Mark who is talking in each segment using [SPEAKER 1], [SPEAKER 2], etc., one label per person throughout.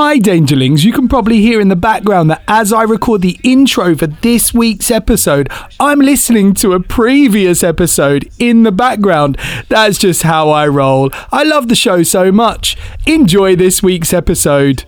[SPEAKER 1] Hi, Dangerlings. You can probably hear in the background that as I record the intro for this week's episode, I'm listening to a previous episode in the background. That's just how I roll. I love the show so much. Enjoy this week's episode.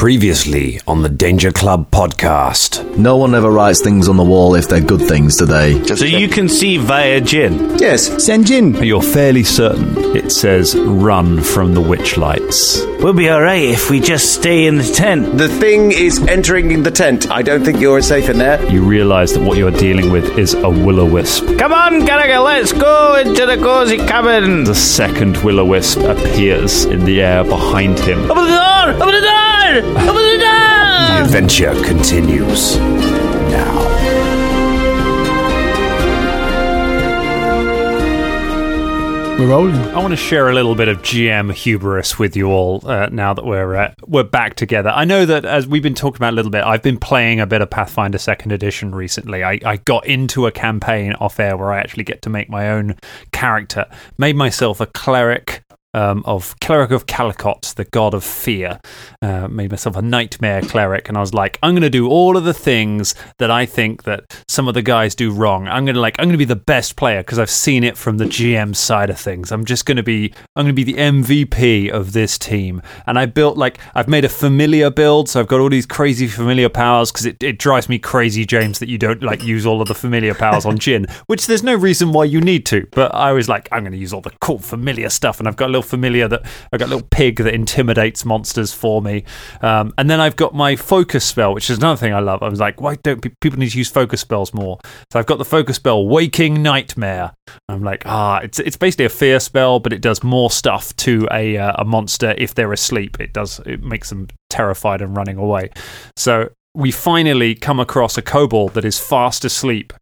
[SPEAKER 2] Previously on the Danger Club podcast.
[SPEAKER 3] No one ever writes things on the wall if they're good things, do they?
[SPEAKER 4] So you can see via Jin.
[SPEAKER 3] Yes.
[SPEAKER 1] Senjin.
[SPEAKER 5] You're fairly certain it says run from the witch lights.
[SPEAKER 4] We'll be alright if we just stay in the tent.
[SPEAKER 6] The thing is entering the tent. I don't think you're safe in there.
[SPEAKER 5] You realise that what you're dealing with is a will o wisp.
[SPEAKER 4] Come on, Gallagher, let's go into the cozy cabin.
[SPEAKER 5] The second will o wisp appears in the air behind him.
[SPEAKER 4] Open the door! Open the door! Open the
[SPEAKER 2] The adventure continues now.
[SPEAKER 1] We're rolling.
[SPEAKER 5] I want to share a little bit of GM hubris with you all uh, now that we're uh, we're back together. I know that as we've been talking about a little bit, I've been playing a bit of Pathfinder Second Edition recently. I, I got into a campaign off air where I actually get to make my own character. Made myself a cleric. Um, of cleric of Calicot, the god of fear, uh, made myself a nightmare cleric, and I was like, I'm going to do all of the things that I think that some of the guys do wrong. I'm going to like, I'm going to be the best player because I've seen it from the GM side of things. I'm just going to be, I'm going to be the MVP of this team. And I built like, I've made a familiar build, so I've got all these crazy familiar powers because it, it drives me crazy, James, that you don't like use all of the familiar powers on Jin, which there's no reason why you need to. But I was like, I'm going to use all the cool familiar stuff, and I've got a little familiar that I've got a little pig that intimidates monsters for me. Um, and then I've got my focus spell, which is another thing I love. I was like, why don't pe- people need to use focus spells more? So I've got the focus spell, Waking Nightmare. I'm like, ah, it's it's basically a fear spell, but it does more stuff to a uh, a monster if they're asleep. It does it makes them terrified and running away. So we finally come across a kobold that is fast asleep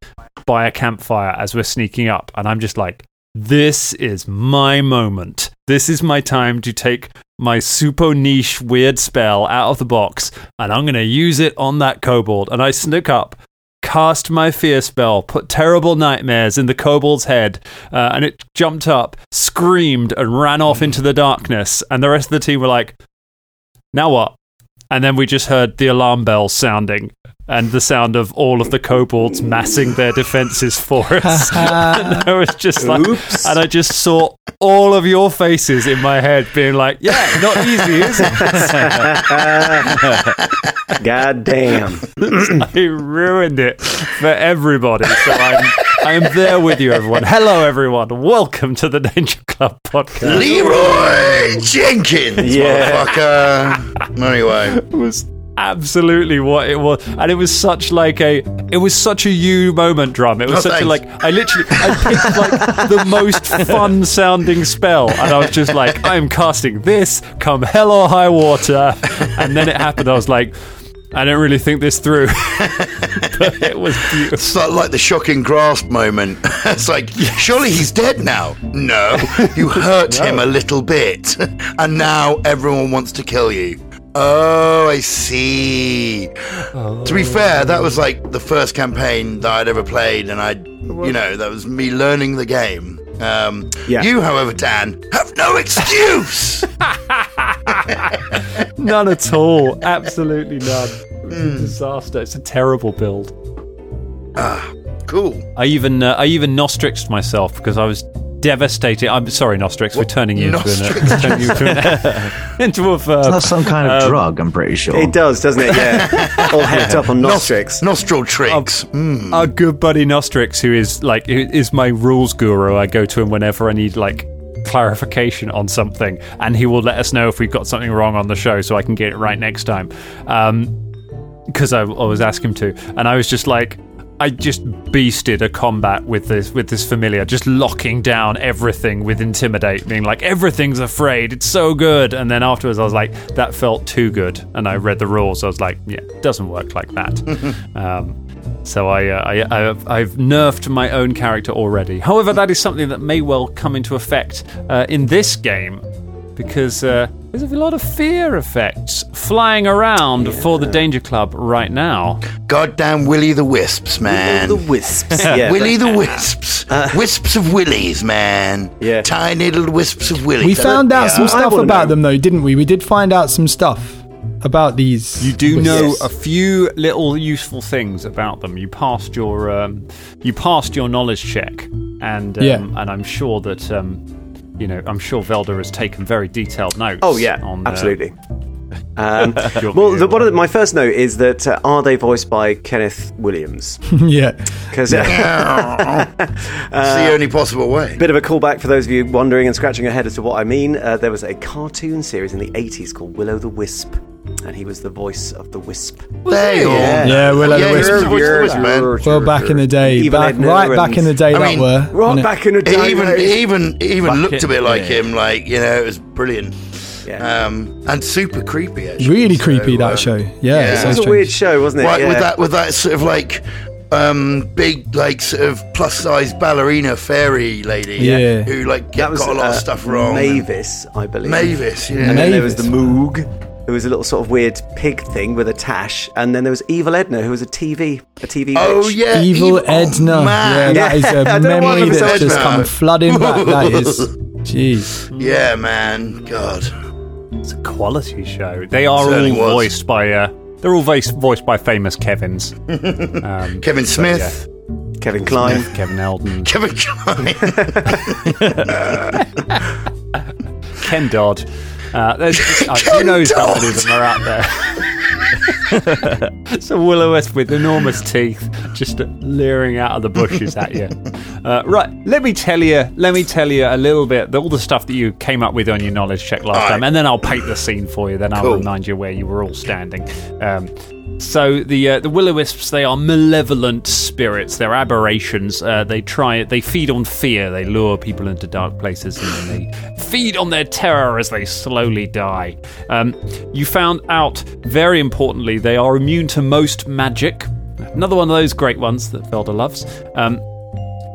[SPEAKER 5] by a campfire as we're sneaking up, and I'm just like, this is my moment. This is my time to take my super niche weird spell out of the box, and I'm going to use it on that kobold. And I sneak up, cast my fear spell, put terrible nightmares in the kobold's head, uh, and it jumped up, screamed, and ran off into the darkness. And the rest of the team were like, now what? And then we just heard the alarm bells sounding and the sound of all of the kobolds massing their defenses for us. and I was just like, and I just saw all of your faces in my head being like, yeah, not easy, is it?
[SPEAKER 6] God damn.
[SPEAKER 5] I ruined it for everybody. So I'm, I'm there with you, everyone. Hello, everyone. Welcome to the Danger Club podcast.
[SPEAKER 7] Leroy Jenkins,
[SPEAKER 6] Yeah.
[SPEAKER 7] motherfucker. Anyway,
[SPEAKER 5] It was absolutely what it was. And it was such like a it was such a you moment drum. It was
[SPEAKER 7] Oh,
[SPEAKER 5] such a like i literally i picked like the most fun sounding spell. And i was just like i'm casting this come hell or high water. And then it happened. I was like i don't really think this through. But it was beautiful.
[SPEAKER 7] It's like the shocking grasp moment. it's like, surely he's dead now. No, you hurt him a little bit, and now everyone wants to kill you. Oh, I see. To be fair, that was like the first campaign that I'd ever played, and I, you know, that was me learning the game. Um,
[SPEAKER 6] Yeah.
[SPEAKER 7] You, however, Dan, have no excuse.
[SPEAKER 5] none at all absolutely none it was a disaster it's a terrible build Ah,
[SPEAKER 7] cool.
[SPEAKER 5] I even uh, I even nostrixed myself because I was devastated. I'm sorry, Nostrix. We're turning you into, an,
[SPEAKER 7] Nostrix?
[SPEAKER 5] turning you into, an, into a verb.
[SPEAKER 3] That's some kind of
[SPEAKER 5] Um,
[SPEAKER 3] drug, I'm pretty sure.
[SPEAKER 6] It does, doesn't it? Yeah. All hecked up on Nostrix.
[SPEAKER 7] Nostril tricks. Mm.
[SPEAKER 5] Our good buddy Nostrix, who is like who is my rules guru. I go to him whenever I need like clarification on something, and he will let us know if we've got something wrong on the show, so I can get it right next time. Because I always ask him to, and I was just like. I just beasted a combat with this with this familiar, just locking down everything with intimidate, being like everything's afraid. It's so good, and then afterwards I was like, that felt too good, and I read the rules. I was like, yeah, it doesn't work like that. um, so I, uh, I, have, I've nerfed my own character already. However, that is something that may well come into effect uh, in this game, because uh, There's a lot of fear effects flying around for the Danger Club right now.
[SPEAKER 7] Goddamn Willy the Wisps, man.
[SPEAKER 6] The wisps. Yeah.
[SPEAKER 7] Willy the Wisps. wisps of willies, man.
[SPEAKER 6] Yeah.
[SPEAKER 7] Tiny little wisps of willies.
[SPEAKER 1] We found out
[SPEAKER 7] Yeah.
[SPEAKER 1] some stuff about
[SPEAKER 6] know.
[SPEAKER 1] them, though, didn't we? We did find out some stuff about these.
[SPEAKER 5] You do know a few little useful things about them. You passed your um, you passed your knowledge check, and um,
[SPEAKER 1] Yeah.
[SPEAKER 5] and I'm sure that um, you know I'm sure Velda has taken very detailed notes.
[SPEAKER 6] Oh yeah,
[SPEAKER 5] on, uh,
[SPEAKER 6] absolutely. Um, well, the, one of the, my first note is that uh, are they voiced by Kenneth Williams?
[SPEAKER 1] yeah.
[SPEAKER 6] Because
[SPEAKER 7] it's the only possible way.
[SPEAKER 6] Bit of a callback for those of you wondering and scratching your head as to what I mean. Uh, there was a cartoon series in the 80s called Willo the Wisp, and he was the voice of the Wisp.
[SPEAKER 7] There you go.
[SPEAKER 1] Yeah, Willo the
[SPEAKER 7] yeah,
[SPEAKER 1] Wisp.
[SPEAKER 7] you're the voice of the Wisp, man.
[SPEAKER 1] Well, back in the day,
[SPEAKER 6] Evil
[SPEAKER 1] back, right back in the day,
[SPEAKER 7] I
[SPEAKER 1] that were.
[SPEAKER 6] Right back in the day.
[SPEAKER 7] He even, he even, he even
[SPEAKER 5] Fuck
[SPEAKER 7] looked
[SPEAKER 5] it,
[SPEAKER 7] a bit like
[SPEAKER 5] yeah.
[SPEAKER 7] him, like you know, it was brilliant.
[SPEAKER 6] Yeah.
[SPEAKER 7] Um, and super creepy, actually.
[SPEAKER 1] Really
[SPEAKER 7] So,
[SPEAKER 1] creepy that
[SPEAKER 7] uh,
[SPEAKER 1] show. Yeah,
[SPEAKER 7] yeah.
[SPEAKER 6] it was a weird show, wasn't it?
[SPEAKER 7] Right,
[SPEAKER 6] yeah.
[SPEAKER 7] with that, with that sort of like um, big, like sort of plus size ballerina fairy lady,
[SPEAKER 1] Yeah.
[SPEAKER 7] who like
[SPEAKER 6] That was
[SPEAKER 7] got a lot
[SPEAKER 6] uh,
[SPEAKER 7] of stuff wrong.
[SPEAKER 6] Mavis, I believe.
[SPEAKER 7] Mavis, yeah.
[SPEAKER 6] And then there was the Moog. There was a little sort of weird pig thing with a tash, and then there was Evil Edna, who was a TV, a TV.
[SPEAKER 7] Oh
[SPEAKER 6] witch.
[SPEAKER 7] yeah,
[SPEAKER 1] Evil
[SPEAKER 7] oh,
[SPEAKER 1] Edna. yeah,
[SPEAKER 7] man.
[SPEAKER 1] that is
[SPEAKER 6] I
[SPEAKER 1] a
[SPEAKER 6] don't know
[SPEAKER 1] memory
[SPEAKER 6] remember
[SPEAKER 1] that's
[SPEAKER 7] Edna.
[SPEAKER 1] just come flooding back. That is. Jeez.
[SPEAKER 7] Yeah, man. God.
[SPEAKER 5] It's a quality show. They are
[SPEAKER 7] Certainly
[SPEAKER 5] all
[SPEAKER 7] was.
[SPEAKER 5] voiced by uh, they're all voiced voiced by famous Kevins. Um,
[SPEAKER 7] Kevin
[SPEAKER 5] so,
[SPEAKER 7] Smith.
[SPEAKER 6] Kevin
[SPEAKER 5] Kline. Kevin Eldon,
[SPEAKER 7] Kevin Kline.
[SPEAKER 5] Ken Dodd. Uh, there's, uh, who knows how many of them are out there? it's a will o wisp with enormous teeth, just leering out of the bushes at you. Uh, right, let me tell you. Let me tell you a little bit all the stuff that you came up with on your knowledge check last
[SPEAKER 7] All
[SPEAKER 5] time, and then I'll paint the scene for you. Then I'll
[SPEAKER 7] Cool.
[SPEAKER 5] remind you where you were all standing. Um, so the uh, the will o wisps they are malevolent spirits. They're aberrations. Uh, they try they feed on fear. They lure people into dark places and they feed on their terror as they slowly die. Um, you found out very importantly they are immune to most magic. Another one of those great ones that Velda loves. Um,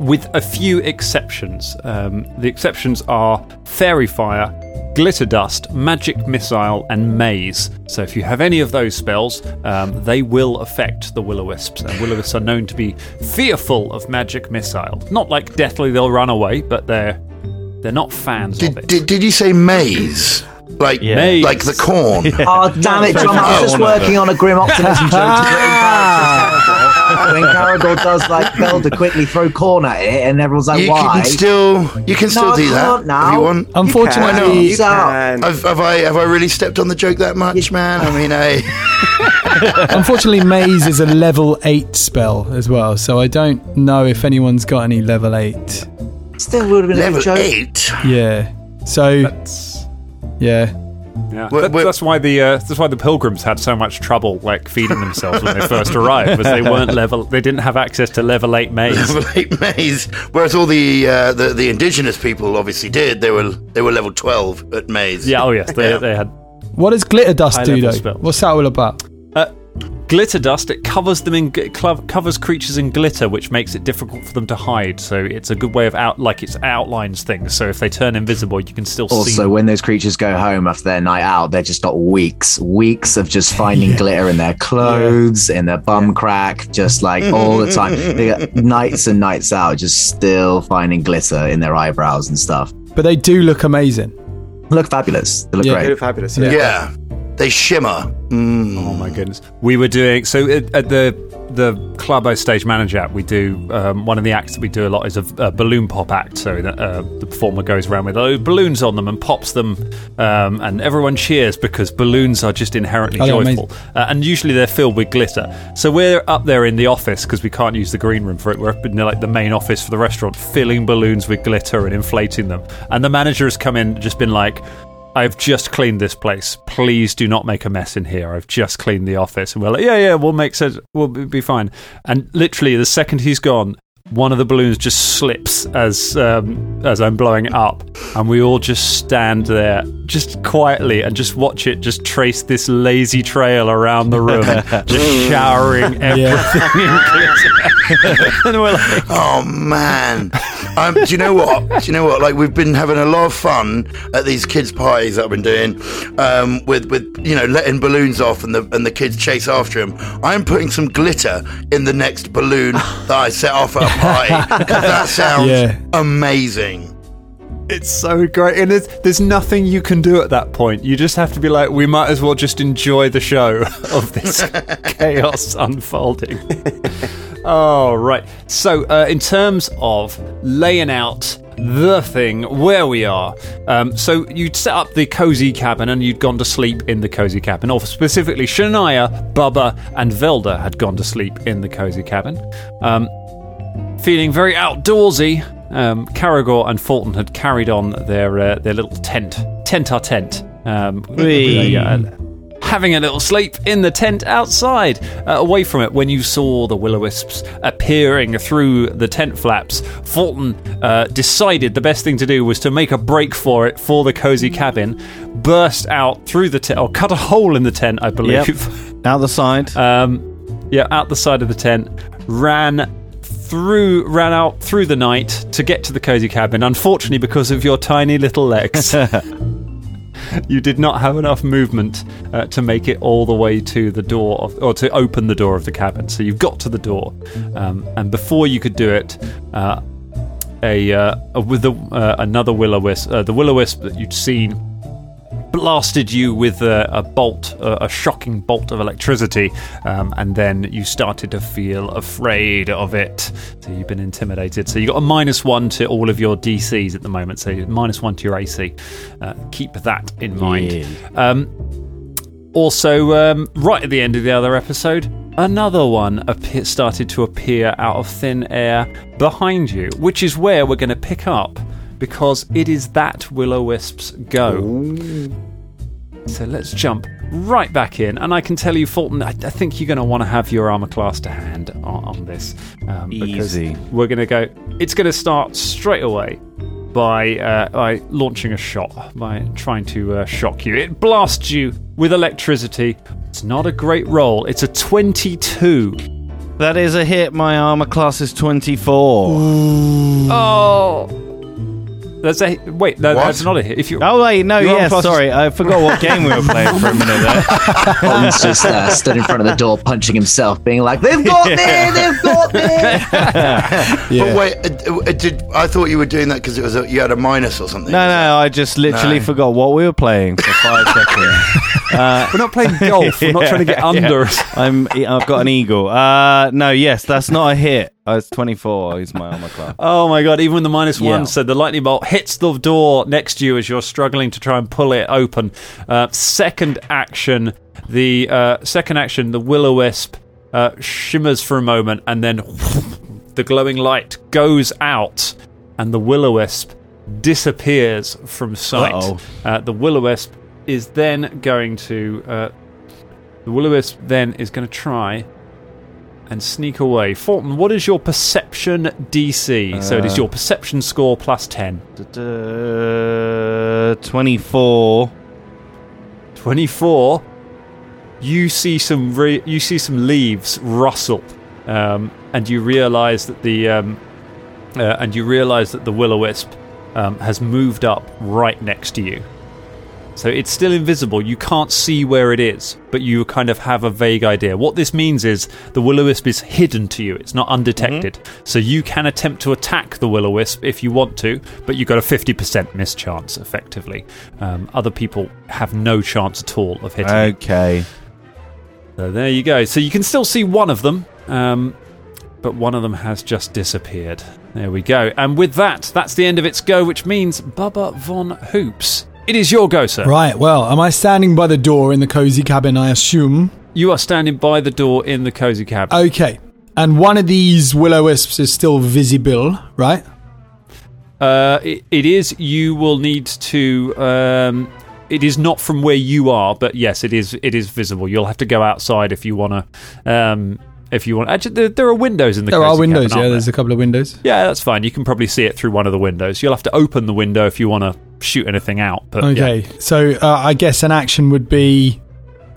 [SPEAKER 5] with a few exceptions. Um, the exceptions are Faerie Fire, Glitter Dust, Magic Missile, and Maze. So if you have any of those spells, um, they will affect the will o wisps. And will o wisps are known to be fearful of Magic Missile. Not like deathly they'll run away, but they're they're not fans of it.
[SPEAKER 7] did, did you say maze? Like,
[SPEAKER 5] Maze.
[SPEAKER 7] like the corn?
[SPEAKER 8] Oh, damn it, John. I was just working on a grim optimism joke ah! to put in character. When Caragor does like Velda quickly throw corn at it, and everyone's like,
[SPEAKER 7] you
[SPEAKER 8] "Why?"
[SPEAKER 7] can still, you can still
[SPEAKER 8] I
[SPEAKER 7] do that
[SPEAKER 8] can't now.
[SPEAKER 7] if you want.
[SPEAKER 1] Unfortunately,
[SPEAKER 6] You
[SPEAKER 8] So-
[SPEAKER 6] can.
[SPEAKER 7] Have, have I have I really stepped on the joke that much, man? I mean, I
[SPEAKER 1] unfortunately, Maze is a level eight spell as well, so I don't know if anyone's got any level eight.
[SPEAKER 8] Still would have been a
[SPEAKER 7] level
[SPEAKER 8] good joke.
[SPEAKER 7] eight.
[SPEAKER 1] Yeah. So
[SPEAKER 5] That's-
[SPEAKER 1] yeah.
[SPEAKER 5] Yeah,
[SPEAKER 7] We're-
[SPEAKER 5] That-
[SPEAKER 7] we're-
[SPEAKER 5] that's why the uh, that's why the pilgrims had so much trouble like feeding themselves when they first arrived, was they weren't level, they didn't have access to level eight maze.
[SPEAKER 7] Level eight maze. Whereas all the, uh, the the indigenous people obviously did. They were they were level twelve at maze.
[SPEAKER 5] Yeah, oh yes, they,
[SPEAKER 7] Yeah.
[SPEAKER 5] they had
[SPEAKER 1] What does glitter dust do
[SPEAKER 5] High-level
[SPEAKER 1] though?
[SPEAKER 5] spells.
[SPEAKER 1] What's that all about?
[SPEAKER 5] uh, glitter dust. It covers them in it covers creatures in glitter, which makes it difficult for them to hide. So it's a good way of out like it outlines things. So if they turn invisible, you can still see.
[SPEAKER 8] Also, when those creatures go home after their night out, they're just got weeks, weeks of just finding glitter in their clothes, in their bum crack, just like all the time. They got nights and nights out, just still finding glitter in their eyebrows and stuff.
[SPEAKER 1] But they do look amazing.
[SPEAKER 8] Look fabulous. They look
[SPEAKER 1] Yeah.
[SPEAKER 6] They
[SPEAKER 8] great.
[SPEAKER 6] were fabulous.
[SPEAKER 1] Yeah.
[SPEAKER 7] Yeah. They shimmer. Mm.
[SPEAKER 5] Oh my goodness! We were doing so at, at the the club I stage manager at. We do um, one of the acts that we do a lot is a, a balloon pop act. So that uh, the performer goes around with uh, balloons on them and pops them, um, and everyone cheers because balloons are just inherently
[SPEAKER 1] Oh,
[SPEAKER 5] joyful. Uh, and usually they're filled with glitter. So we're up there in the office because we can't use the green room for it. We're up in the, like the main office for the restaurant, filling balloons with glitter and inflating them. And the manager has come in, just been like. I've just cleaned this place. Please do not make a mess in here. I've just cleaned the office. And we're like, yeah, yeah, we'll make sense. We'll be fine. And literally, the second he's gone, one of the balloons just slips as um, as I'm blowing it up, and we all just stand there, just quietly, and just watch it just trace this lazy trail around the room, just showering everything and we're like,
[SPEAKER 7] Oh man! Um, do you know what? Do you know what? Like we've been having a lot of fun at these kids' parties that I've been doing, um, with with you know letting balloons off and the and the kids chase after them. I'm putting some glitter in the next balloon that I set off at party 'cause that sounds
[SPEAKER 1] Yeah.
[SPEAKER 7] amazing.
[SPEAKER 5] It's so great, and there's, there's nothing you can do at that point. You just have to be like, we might as well just enjoy the show of this chaos unfolding. oh, right. So, uh, in terms of laying out the thing where we are, um, so you'd set up the cozy cabin and you'd gone to sleep in the cozy cabin, or specifically, Shania, Bubba, and Velda had gone to sleep in the cozy cabin. Um, feeling very outdoorsy, um, Caragor and Fulton had carried on their uh, their little tent, tent our tent, um, uh, having a little sleep in the tent outside, uh, away from it. When you saw the will-o-wisps appearing through the tent flaps, Fulton uh, decided the best thing to do was to make a break for it for the cozy cabin, burst out through the tent, or cut a hole in the tent, I believe.
[SPEAKER 9] Yep. Out the side.
[SPEAKER 5] Um, yeah, out the side of the tent, ran through, ran out through the night to get to the cozy cabin. Unfortunately, because of your tiny little legs, you did not have enough movement uh, to make it all the way to the door, of, or to open the door of the cabin. So you've got to the door, um, and before you could do it. Uh, a, uh, a with the, uh, another will o wisp, uh, the will o wisp that you'd seen blasted you with a, a bolt, a, a shocking bolt of electricity, um, and then you started to feel afraid of it. So you've been intimidated. So you got a minus one to all of your DCs at the moment. So minus one to your AC. Uh, keep that in mind. Um, also, um, right at the end of the other episode, another one started to appear out of thin air behind you, which is where we're going to pick up because it is that will o wisp's go. So let's jump right back in, and I can tell you, Fulton, I, I think you're going to want to have your armor class to hand on, on this. Um, because
[SPEAKER 9] Easy.
[SPEAKER 5] We're going to go. It's going to start straight away by uh, by launching a shot, by trying to uh, shock you. It blasts you with electricity. It's not a great roll. It's a 22.
[SPEAKER 9] That is a hit. My armor class is 24.
[SPEAKER 5] Oh. That's a wait. No,
[SPEAKER 7] What?
[SPEAKER 5] that's not a hit. If you
[SPEAKER 9] Oh, wait, no,
[SPEAKER 5] Your armor
[SPEAKER 9] yes,
[SPEAKER 5] class is-
[SPEAKER 9] sorry. I forgot what game we were playing for a minute there.
[SPEAKER 8] Fulton's just uh, stood in front of the door, punching himself, being like, "They've got me! They've got me!"
[SPEAKER 7] But wait, uh, uh, did I thought you were doing that because it was a, you had a minus or something?
[SPEAKER 9] No, no, I just literally
[SPEAKER 7] No.
[SPEAKER 9] forgot what we were playing for five seconds. Uh,
[SPEAKER 5] we're not playing golf. We're not trying to get
[SPEAKER 9] yeah.
[SPEAKER 5] under.
[SPEAKER 9] I'm, I've got an eagle. Uh, no, yes, that's not a hit. Uh, it's 24 is my armor class.
[SPEAKER 5] Oh my god, even when the minus
[SPEAKER 9] Yeah.
[SPEAKER 5] one said the lightning bolt hits the door next to you as you're struggling to try and pull it open. Uh, second action, the uh, second action, the will o wisp uh, shimmers for a moment and then the glowing light goes out and the will o wisp disappears from sight.
[SPEAKER 9] Uh-oh.
[SPEAKER 5] Uh, the will o wisp is then going to. Uh, the will o wisp then is going to try and sneak away. Fulton, what is your perception DC? so it is
[SPEAKER 9] Uh,
[SPEAKER 5] your perception score plus 10.
[SPEAKER 9] Uh, 24.
[SPEAKER 5] 24. You see some re- you see some leaves rustle, um, and you realise that the um, uh, and you realise that the will o wisp um, has moved up right next to you. So it's still invisible. You can't see where it is, but you kind of have a vague idea. What this means is the will o wisp is hidden to you. It's not undetected. So you can attempt to attack the will o wisp if you want to, but you've got a 50% miss chance, effectively. Um, other people have no chance at all of hitting it.
[SPEAKER 9] Okay.
[SPEAKER 5] So there you go. So you can still see one of them, um, but one of them has just disappeared. There we go. And with that, that's the end of its go, which means Bubba Von Hoops. It is your go, sir.
[SPEAKER 1] Right, well, am I standing by the door in the cozy cabin, I assume?
[SPEAKER 5] You are standing by the door in the cozy cabin.
[SPEAKER 1] Okay. And one of these will o wisps is still visible, right?
[SPEAKER 5] Uh, it, it is. You will need to. Um, it is not from where you are, but yes, it is. It is visible. You'll have to go outside if you want to. Um, if you want. Actually, there, there are windows in the.
[SPEAKER 1] There are windows.
[SPEAKER 5] cabin,
[SPEAKER 1] Yeah,
[SPEAKER 5] aren't
[SPEAKER 1] there's a couple of windows.
[SPEAKER 5] yeah, that's fine. You can probably see it through one of the windows. You'll have to open the window if you want to shoot anything out. But yeah.
[SPEAKER 1] Okay, so uh, I guess an action would be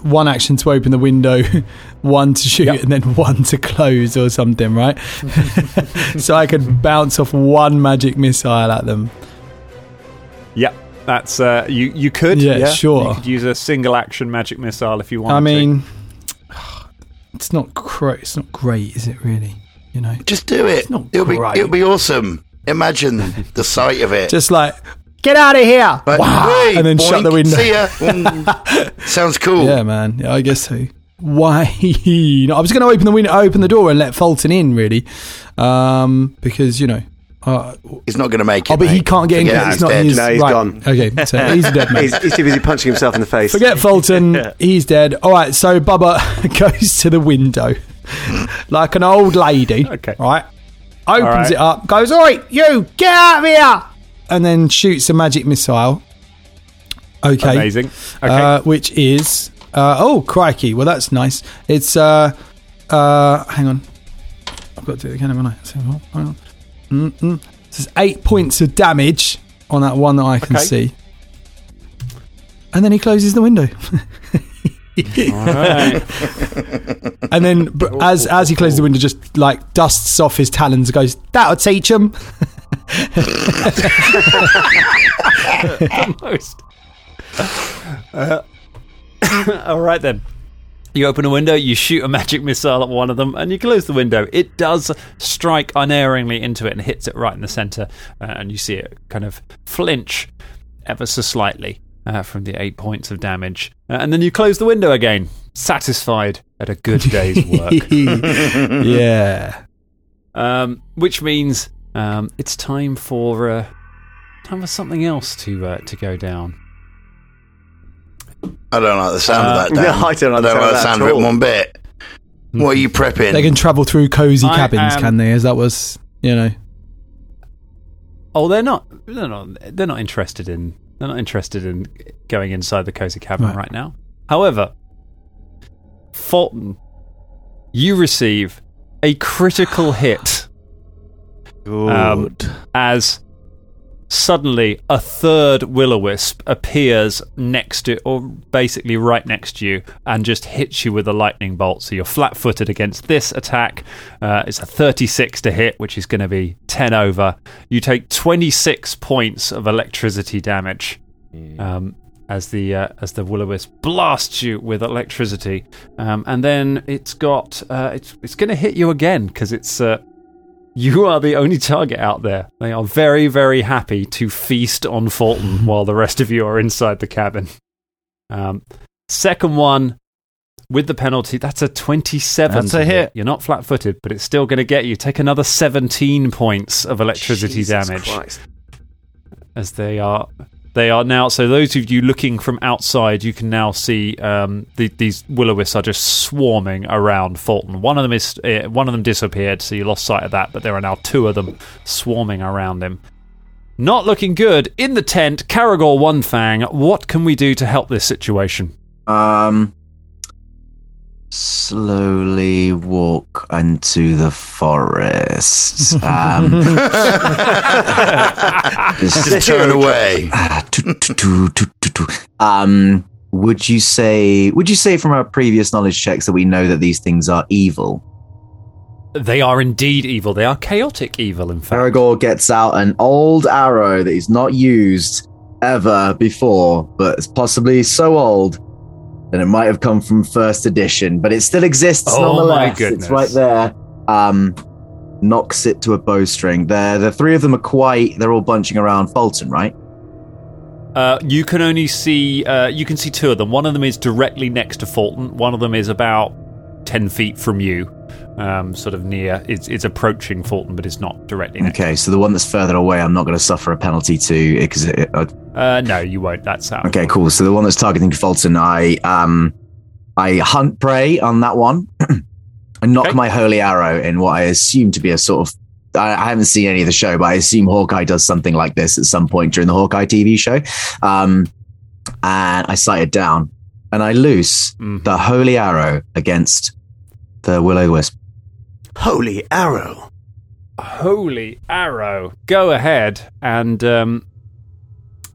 [SPEAKER 1] one action to open the window, one to shoot,
[SPEAKER 5] Yep.
[SPEAKER 1] and then one to close or something, right? so I could bounce off one magic missile at them.
[SPEAKER 5] Yep. That's uh, you. You could,
[SPEAKER 1] Yeah, sure.
[SPEAKER 5] You could use a single action magic missile if you want.
[SPEAKER 1] I mean, it's not great. It's not great, is it? Really? You know,
[SPEAKER 7] Just do it.
[SPEAKER 1] It's not
[SPEAKER 7] It'll be it'll be awesome. Imagine the sight of it.
[SPEAKER 1] just like get out of here,
[SPEAKER 7] Like,
[SPEAKER 1] Wow.
[SPEAKER 7] "Hey,
[SPEAKER 1] and then shut the window.
[SPEAKER 7] See ya. Mm. Sounds cool.
[SPEAKER 1] Yeah, man. Yeah, I guess so. Why? No, I was going to open the window, open the door, and let Fulton in, really, um, because you know. Uh,
[SPEAKER 7] He's not going to make it.
[SPEAKER 1] oh, but he can't get in
[SPEAKER 7] Forget
[SPEAKER 1] because
[SPEAKER 7] it,
[SPEAKER 1] it's not
[SPEAKER 7] dead.
[SPEAKER 1] his.
[SPEAKER 6] No, he's
[SPEAKER 1] right.
[SPEAKER 6] gone.
[SPEAKER 1] Okay, so he's dead, man.
[SPEAKER 6] He's, he's too busy punching himself in the face.
[SPEAKER 1] Forget Fulton. He's dead. All right, so Bubba goes to the window like an old lady.
[SPEAKER 5] Okay.
[SPEAKER 1] Right. Opens
[SPEAKER 5] right.
[SPEAKER 1] it up, goes, All right, you, get out of here. And then shoots a magic missile. Okay.
[SPEAKER 5] amazing. Okay.
[SPEAKER 1] Uh, which is. Uh, oh, crikey. Well, that's nice. It's. Uh, uh, hang on. I've got to do it again, haven't I? Hang on. Mm-mm. There's eight points of damage on that one that I can
[SPEAKER 5] Okay.
[SPEAKER 1] see. And then he closes the window. And then, as as he closes the window, just like dusts off his talons, goes, "That'll teach him."
[SPEAKER 5] Almost. Uh, all right then. You open a window, you shoot a magic missile at one of them, and you close the window. It does strike unerringly into it and hits it right in the center, uh, and you see it kind of flinch ever so slightly uh, from the eight points of damage. Uh, and then you close the window again, satisfied at a good day's work.
[SPEAKER 1] yeah.
[SPEAKER 5] um, which means um, it's time for uh, time for something else to uh, to go down.
[SPEAKER 7] I don't like the sound
[SPEAKER 6] Uh,
[SPEAKER 7] of that. Dan.
[SPEAKER 6] no, I don't like the
[SPEAKER 7] I
[SPEAKER 6] sound
[SPEAKER 7] don't like
[SPEAKER 6] of
[SPEAKER 7] the
[SPEAKER 6] that
[SPEAKER 7] sound of it one bit. What are you prepping?
[SPEAKER 1] They can travel through cozy cabins,
[SPEAKER 5] am-
[SPEAKER 1] can they? As that was, you know.
[SPEAKER 5] Oh, they're not. They're not. They're not interested in. They're not interested in going inside the cozy cabin
[SPEAKER 1] Right.
[SPEAKER 5] right, now. However, Fulton, you receive a critical hit um, as suddenly a third will o wisp appears next to, or basically right next to you, and just hits you with a lightning bolt. So you're flat footed against this attack. Uh, it's a 36 to hit, which is going to be 10 over. You take 26 points of electricity damage. Um, as the uh, as the will o wisp blasts you with electricity, um, and then it's got uh, it's it's going to hit you again because it's uh, you are the only target out there. They are very, very happy to feast on Fulton while the rest of you are inside the cabin. Um, second one with the penalty, that's a 27.
[SPEAKER 9] That's
[SPEAKER 5] to
[SPEAKER 9] a hit.
[SPEAKER 5] You're not flat footed, but it's still going to get you. Take another 17 points of electricity
[SPEAKER 6] Jesus
[SPEAKER 5] damage
[SPEAKER 6] Christ.
[SPEAKER 5] as they are. They are now. So those of you looking from outside, you can now see um, the, these will wisps are just swarming around Fulton. One of them is uh, one of them disappeared, so you lost sight of that. But there are now two of them swarming around him. Not looking good in the tent. Caragor One Fang. What can we do to help this situation?
[SPEAKER 8] Um, slowly walk into the forest. Um,
[SPEAKER 7] Just turn away.
[SPEAKER 8] Ah, um, would you say? Would you say from our previous knowledge checks that we know that these things are evil?
[SPEAKER 5] They are indeed evil. They are chaotic evil. In fact,
[SPEAKER 8] Aragorn gets out an old arrow that he's not used ever before, but it's possibly so old that it might have come from first edition, but it still exists
[SPEAKER 5] Oh, my
[SPEAKER 8] nonetheless.
[SPEAKER 5] goodness.
[SPEAKER 8] It's right there. Um, knocks it to a bowstring. There, the three of them are quite. They're all bunching around Fulton, right?
[SPEAKER 5] Uh, you can only see uh, you can see two of them. One of them is directly next to Fulton. One of them is about ten feet from you, um, sort of near. It's, it's approaching Fulton, but it's not directly next.
[SPEAKER 8] Okay, so the one that's further away, I'm not going to suffer a penalty to because it, uh,
[SPEAKER 5] Uh, no, you won't. That's out.
[SPEAKER 8] Okay, cool. So the one that's targeting Fulton, I um, I hunt prey on that one. I knock
[SPEAKER 5] Okay.
[SPEAKER 8] my holy arrow in what I assume to be a sort of. I, haven't seen any of the show, but I assume Hawkeye does something like this at some point during the Hawkeye TV show. Um, and I sight it down, and I loose
[SPEAKER 5] Mhm.
[SPEAKER 8] the holy arrow against the will o wisp.
[SPEAKER 7] Holy arrow.
[SPEAKER 5] Holy arrow! Go ahead and um,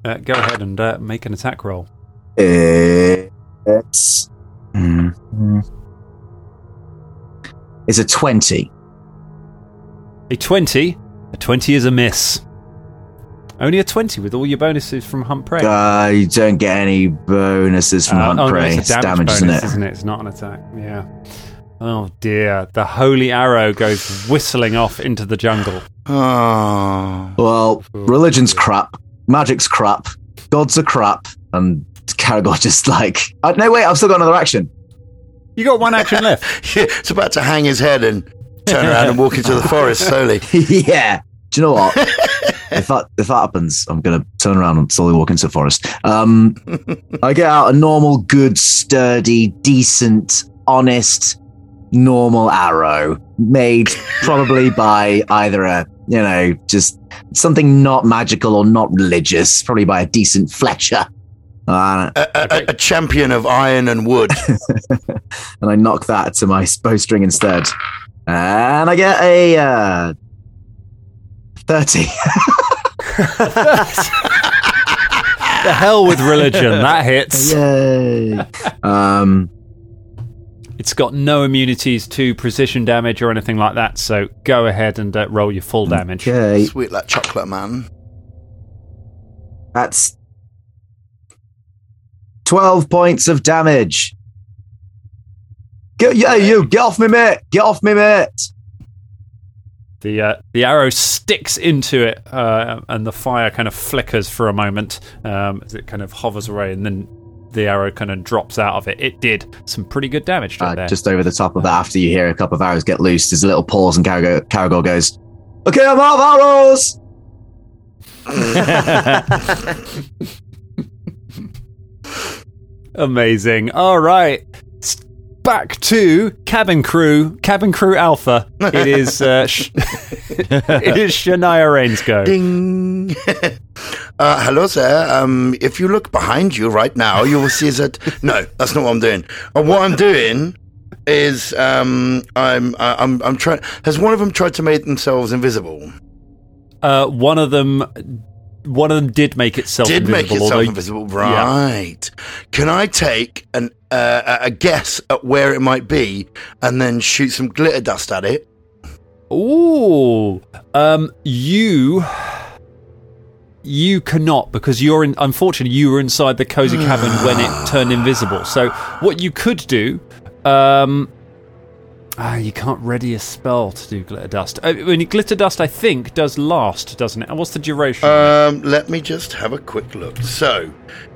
[SPEAKER 5] uh, go ahead and uh, make an attack roll.
[SPEAKER 8] It's. Mhm. It's a 20.
[SPEAKER 5] A twenty. A twenty is a miss. Only a twenty with all your bonuses from Hunt Prey.
[SPEAKER 8] Uh, you don't get any bonuses from
[SPEAKER 5] Uh,
[SPEAKER 8] Hunt
[SPEAKER 5] oh, no,
[SPEAKER 8] Prey.
[SPEAKER 5] it's a
[SPEAKER 8] It's
[SPEAKER 5] damage,
[SPEAKER 8] damage,
[SPEAKER 5] bonus,
[SPEAKER 8] isn't it?
[SPEAKER 5] It's not an attack. Yeah. Oh dear! The holy arrow goes whistling off into the jungle.
[SPEAKER 7] Oh.
[SPEAKER 8] Well, religion's crap, magic's crap, gods are crap, and Caragor just like. Uh, no, wait, I've still got another action.
[SPEAKER 5] You got one action left.
[SPEAKER 7] Yeah, it's about to hang his head and turn around and walk into the forest slowly.
[SPEAKER 8] yeah. Do you know what? if that if that happens, I'm gonna turn around and slowly walk into the forest. Um, I get out a normal, good, sturdy, decent, honest, normal arrow made probably by either a you know just something not magical or not religious, probably by a decent Fletcher. Uh,
[SPEAKER 7] A, a, a champion of iron and wood.
[SPEAKER 8] and I knock that to my bowstring instead, and I get a uh, thirty.
[SPEAKER 5] the hell with religion. That hits.
[SPEAKER 8] Yay! um,
[SPEAKER 5] It's got no immunities to precision damage or anything like that. So go ahead and uh, roll your full damage.
[SPEAKER 8] okay,
[SPEAKER 7] Sweet like chocolate man.
[SPEAKER 8] that's twelve points of damage. Get, yeah, you get off me, mate! Get off me, mate!
[SPEAKER 5] The uh, the arrow sticks into it, uh, and the fire kind of flickers for a moment um, as it kind of hovers away, and then the arrow kind of drops out of it. It did some pretty good damage to
[SPEAKER 8] Uh,
[SPEAKER 5] there.
[SPEAKER 8] just over the top of that, after you hear a couple of arrows get loose, there's a little pause, and Caragor, Caragor goes, "Okay, I'm out of arrows."
[SPEAKER 5] Amazing. All right. Back to cabin crew, cabin crew alpha. It is uh, sh- it is Shania Rain's go.
[SPEAKER 7] Ding. uh, hello sir. Um, if you look behind you right now, you will see that. No, that's not what I'm doing. Uh, what I'm doing is um, I'm I- I'm I'm trying. Has one of them tried to make themselves invisible?
[SPEAKER 5] Uh, one of them, one of them did make itself
[SPEAKER 7] Did make itself
[SPEAKER 5] although-
[SPEAKER 7] invisible, right? Can I take an uh, a guess at where it might be and then shoot some glitter dust at it?
[SPEAKER 5] Ooh, um, you. You cannot because you're in. Unfortunately, you were inside the cozy cabin when it turned invisible. So, what you could do, um, ah, you can't ready a spell to do glitter dust. Uh, I mean, glitter dust, I think, does last, doesn't it? And what's the duration?
[SPEAKER 7] Um, let me just have a quick look. So,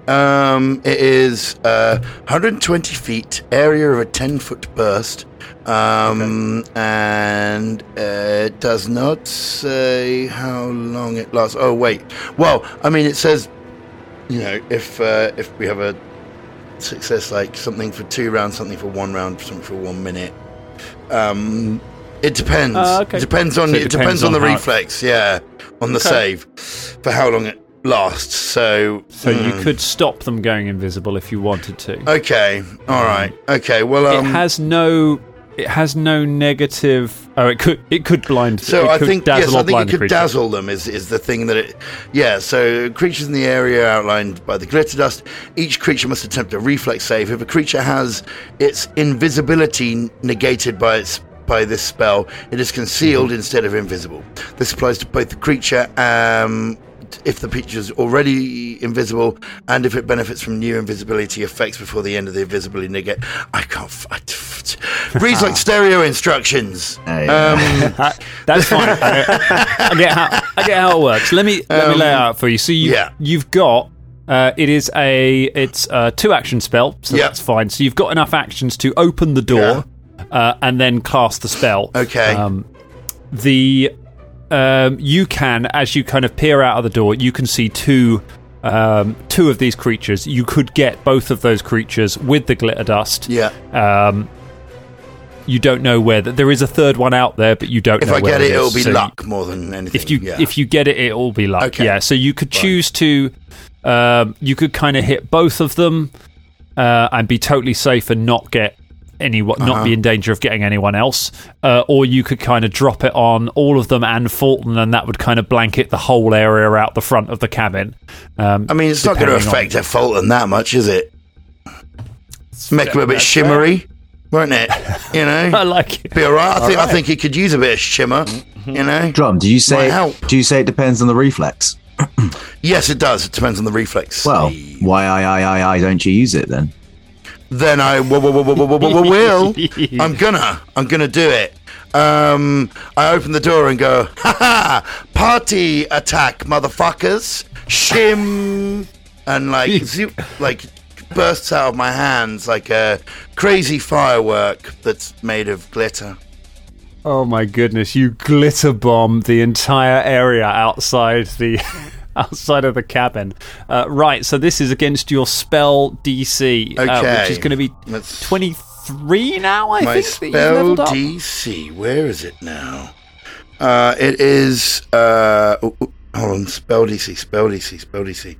[SPEAKER 7] um, it is uh, 120 feet, area of a 10 foot burst, um, and uh, it does not say how long it lasts. Oh, wait. Well, I mean, it says, you know, if uh, if we have a success like something for two rounds, something for one round, something for one minute. Um, it depends.
[SPEAKER 5] Ah, okay.
[SPEAKER 7] It depends on
[SPEAKER 5] So it
[SPEAKER 7] it,
[SPEAKER 5] depends
[SPEAKER 7] depends on,
[SPEAKER 5] on
[SPEAKER 7] the
[SPEAKER 5] how-
[SPEAKER 7] reflex. Yeah, on the
[SPEAKER 5] Okay.
[SPEAKER 7] save for how long it lasts. So,
[SPEAKER 5] so you
[SPEAKER 7] hmm.
[SPEAKER 5] could stop them going invisible if you wanted to.
[SPEAKER 7] Okay. All right. Okay. Well, um,
[SPEAKER 5] it has no. It has no negative. Oh, it could. It could blind.
[SPEAKER 7] So I think
[SPEAKER 5] dazzle
[SPEAKER 7] yes, I think it could
[SPEAKER 5] creature.
[SPEAKER 7] dazzle them is is the thing that it. Yeah. So creatures in the area outlined by the glitter dust. Each creature must attempt a reflex save. If a creature has its invisibility negated by its by this spell, it is concealed
[SPEAKER 5] Mm-hmm.
[SPEAKER 7] instead of invisible. This applies to both the creature. Um, if the creature is already invisible, and if it benefits from new invisibility effects before the end of the invisibility negate, I can't. F- I- f- reads like stereo instructions.
[SPEAKER 8] Oh, yeah.
[SPEAKER 7] Um,
[SPEAKER 5] That's fine. I, I get how I get how it works. Let me let me lay it
[SPEAKER 7] Um,
[SPEAKER 5] out for you. So you
[SPEAKER 7] yeah.
[SPEAKER 5] you've got uh, it is a it's a two action spell, so
[SPEAKER 7] Yep.
[SPEAKER 5] that's fine. So you've got enough actions to open the door uh, and then cast the spell.
[SPEAKER 7] Okay.
[SPEAKER 5] Um, the um, you can as you kind of peer out of the door, you can see two. Um, two of these creatures. You could get both of those creatures with the glitter dust.
[SPEAKER 7] yeah.
[SPEAKER 5] Um, you don't know where that there is a third one out there, but you don't
[SPEAKER 7] If
[SPEAKER 5] know
[SPEAKER 7] I
[SPEAKER 5] where
[SPEAKER 7] get it,
[SPEAKER 5] is.
[SPEAKER 7] it'll be
[SPEAKER 5] So
[SPEAKER 7] luck more than anything.
[SPEAKER 5] If you
[SPEAKER 7] yeah.
[SPEAKER 5] if you get it, it'll be luck.
[SPEAKER 7] Okay.
[SPEAKER 5] Yeah. So you could choose to, um, you could kind of hit both of them, uh, and be totally safe and not get anyone,
[SPEAKER 7] Uh-huh.
[SPEAKER 5] not be in danger of getting anyone else, uh, or you could kind of drop it on all of them and Fulton, and that would kind of blanket the whole area out the front of the cabin. Um,
[SPEAKER 7] I mean, it's not going to
[SPEAKER 5] depending on-
[SPEAKER 7] affect their Fulton that much, is it? Make him a bit
[SPEAKER 5] that's
[SPEAKER 7] shimmery, won't it? You know,
[SPEAKER 5] I like it.
[SPEAKER 7] be all right. I think I think he could use a bit of shimmer. You know,
[SPEAKER 8] Drum, do you say
[SPEAKER 7] help.
[SPEAKER 8] do you say it depends on the reflex?
[SPEAKER 7] yes, it does. It depends on the reflex.
[SPEAKER 8] Well, why I I I I don't you use it then?
[SPEAKER 7] Then I w- w- w- w- w- w- will. I'm gonna. I'm gonna do it. Um, I open the door and go, ha ha! Party attack, motherfuckers! Shim, and like, zoop, like bursts out of my hands like a crazy firework that's made of glitter.
[SPEAKER 5] Oh my goodness! You glitter bomb the entire area outside the outside of the cabin. Uh, right. So this is against your spell DC, uh, which is going to be
[SPEAKER 7] Let's-
[SPEAKER 5] twenty three now. I
[SPEAKER 7] my
[SPEAKER 5] think
[SPEAKER 7] spell. DC. Where is it now? Uh, it is. Uh, oh, oh, hold on. Spell DC. Spell DC. Spell DC.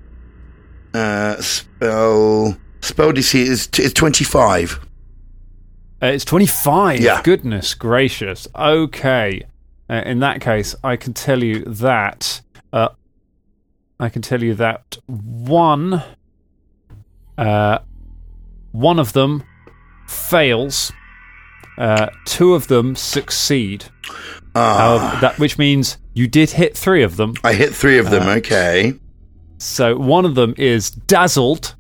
[SPEAKER 7] Uh, spell. Spell DC is is twenty five.
[SPEAKER 5] Uh, it's 25.
[SPEAKER 7] Yeah.
[SPEAKER 5] Goodness gracious. Okay. Uh, in that case, I can tell you that. Uh, I can tell you that one. Uh, one of them fails. Uh, two of them succeed.
[SPEAKER 7] Ah,
[SPEAKER 5] However, that which means you did hit three of them.
[SPEAKER 7] I hit three of them.
[SPEAKER 5] Uh,
[SPEAKER 7] okay.
[SPEAKER 5] So one of them is dazzled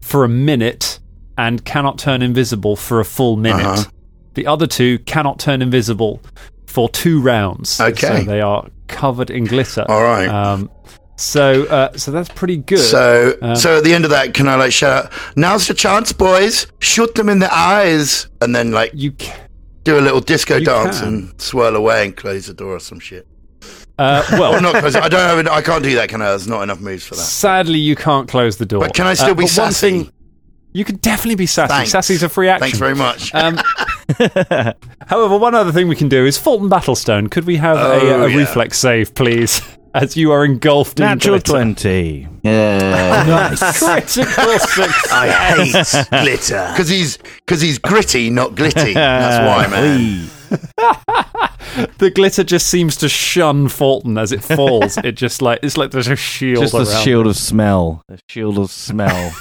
[SPEAKER 5] for a minute and cannot turn invisible for a full minute.
[SPEAKER 7] Uh-huh.
[SPEAKER 5] The other two cannot turn invisible for two rounds.
[SPEAKER 7] Okay.
[SPEAKER 5] So they are covered in glitter.
[SPEAKER 7] All right.
[SPEAKER 5] Um, so uh, so that's pretty good.
[SPEAKER 7] So,
[SPEAKER 5] Um,
[SPEAKER 7] so at the end of that, can I like shout out? Now's your chance, boys! Shoot them in the eyes, and then like
[SPEAKER 5] you ca-
[SPEAKER 7] do a little disco dance
[SPEAKER 5] can.
[SPEAKER 7] and swirl away and close the door or some shit.
[SPEAKER 5] uh, well,
[SPEAKER 7] not close. I don't have. I can't do that. Can I? There's not enough moves for that.
[SPEAKER 5] sadly you can't close the door.
[SPEAKER 7] But can I still
[SPEAKER 5] Uh,
[SPEAKER 7] be
[SPEAKER 5] one
[SPEAKER 7] sassy?
[SPEAKER 5] thing- you can definitely be sassy.
[SPEAKER 7] Thanks.
[SPEAKER 5] Sassy's a free action.
[SPEAKER 7] Thanks very much.
[SPEAKER 5] Um, however, one other thing we can do is Fulton Battlestone. Could we have a,
[SPEAKER 7] Oh,
[SPEAKER 5] a
[SPEAKER 7] yeah.
[SPEAKER 5] reflex save, please? As you are engulfed in
[SPEAKER 9] Natural
[SPEAKER 5] glitter.
[SPEAKER 9] 20.
[SPEAKER 8] Yeah.
[SPEAKER 5] Critical success.
[SPEAKER 7] I hate glitter because he's because he's gritty, not glitty. That's why, man.
[SPEAKER 5] the glitter just seems to shun Fulton as it falls. it just like it's like there's a shield
[SPEAKER 9] Just a
[SPEAKER 5] around.
[SPEAKER 9] shield of smell. A shield of smell.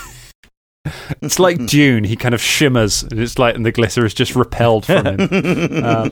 [SPEAKER 5] It's like Dune. He kind of shimmers, and it's like, and the glitter is just repelled from him. um,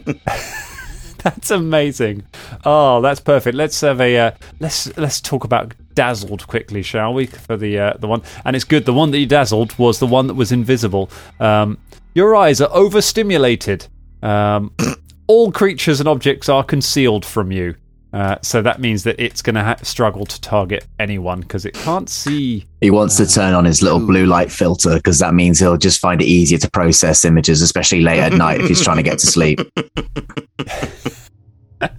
[SPEAKER 5] that's amazing. Oh, that's perfect. Let's have a uh, let's let's talk about dazzled quickly, shall we? For the uh, the one, and it's good. The one that you dazzled was the one that was invisible. Um, your eyes are overstimulated. Um, all creatures and objects are concealed from you. Uh, so that means that it's going to ha- struggle to target anyone because it can't see
[SPEAKER 8] He wants to turn on his little blue light filter because that means he'll just find it easier to process images, especially late at night if he's trying to get to sleep.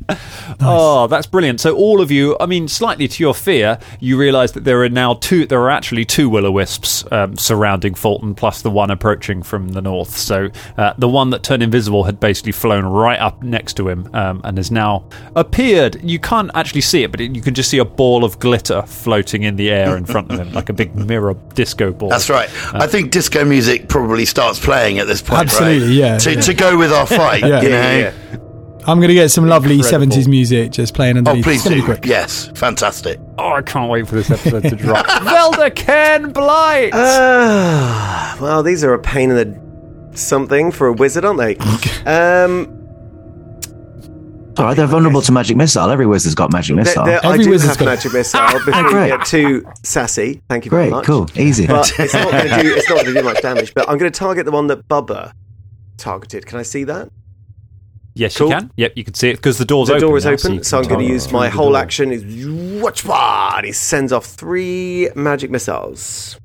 [SPEAKER 5] Oh, that's brilliant. So all of you, I mean, slightly to your fear, you realise that there are now two. There are actually two will o wisps um, surrounding Fulton, plus the one approaching from the north. So uh, the one that turned invisible had basically flown right up next to him um, and has now appeared. You can't actually see it, but it, you can just see a ball of glitter floating in the air in front of him, like a big mirror disco ball.
[SPEAKER 7] That's right. I think disco music probably starts playing at this point,
[SPEAKER 1] Absolutely,
[SPEAKER 7] right?
[SPEAKER 1] yeah,
[SPEAKER 7] To,
[SPEAKER 1] yeah.
[SPEAKER 7] to go with our fight,
[SPEAKER 1] Yeah.
[SPEAKER 7] you
[SPEAKER 1] Yeah,
[SPEAKER 7] know.
[SPEAKER 1] I'm going to get some lovely
[SPEAKER 5] Incredible.
[SPEAKER 1] 70s music just playing underneath.
[SPEAKER 7] Oh,
[SPEAKER 1] underneath.
[SPEAKER 7] please
[SPEAKER 1] It's
[SPEAKER 7] do.
[SPEAKER 1] be great.
[SPEAKER 7] Yes, fantastic.
[SPEAKER 5] Oh, I can't wait for this episode to drop. Velda Ken Blight.
[SPEAKER 6] Ah, well, these are a pain in the something for a wizard, aren't they? um,
[SPEAKER 8] All right, they're vulnerable to magic missile. Every wizard's got magic
[SPEAKER 6] there-
[SPEAKER 8] missile.
[SPEAKER 6] there- I
[SPEAKER 1] Every
[SPEAKER 6] do
[SPEAKER 1] wizard's
[SPEAKER 6] have
[SPEAKER 1] got-
[SPEAKER 6] magic missile before we
[SPEAKER 8] Great.
[SPEAKER 6] get too sassy. Thank you very
[SPEAKER 8] Great,
[SPEAKER 6] much.
[SPEAKER 8] cool, easy.
[SPEAKER 6] But it's not going to do. It's not going to do much damage. But I'm going to target the one that Bubba targeted. Can I see that?
[SPEAKER 5] Yes,
[SPEAKER 6] cool.
[SPEAKER 5] you can. Yep, you can see it because the door's
[SPEAKER 6] the
[SPEAKER 5] open.
[SPEAKER 6] The door is
[SPEAKER 5] now,
[SPEAKER 6] open,
[SPEAKER 5] you
[SPEAKER 6] so I'm going to use my whole
[SPEAKER 5] door.
[SPEAKER 6] action. Is watch and he sends off three magic missiles.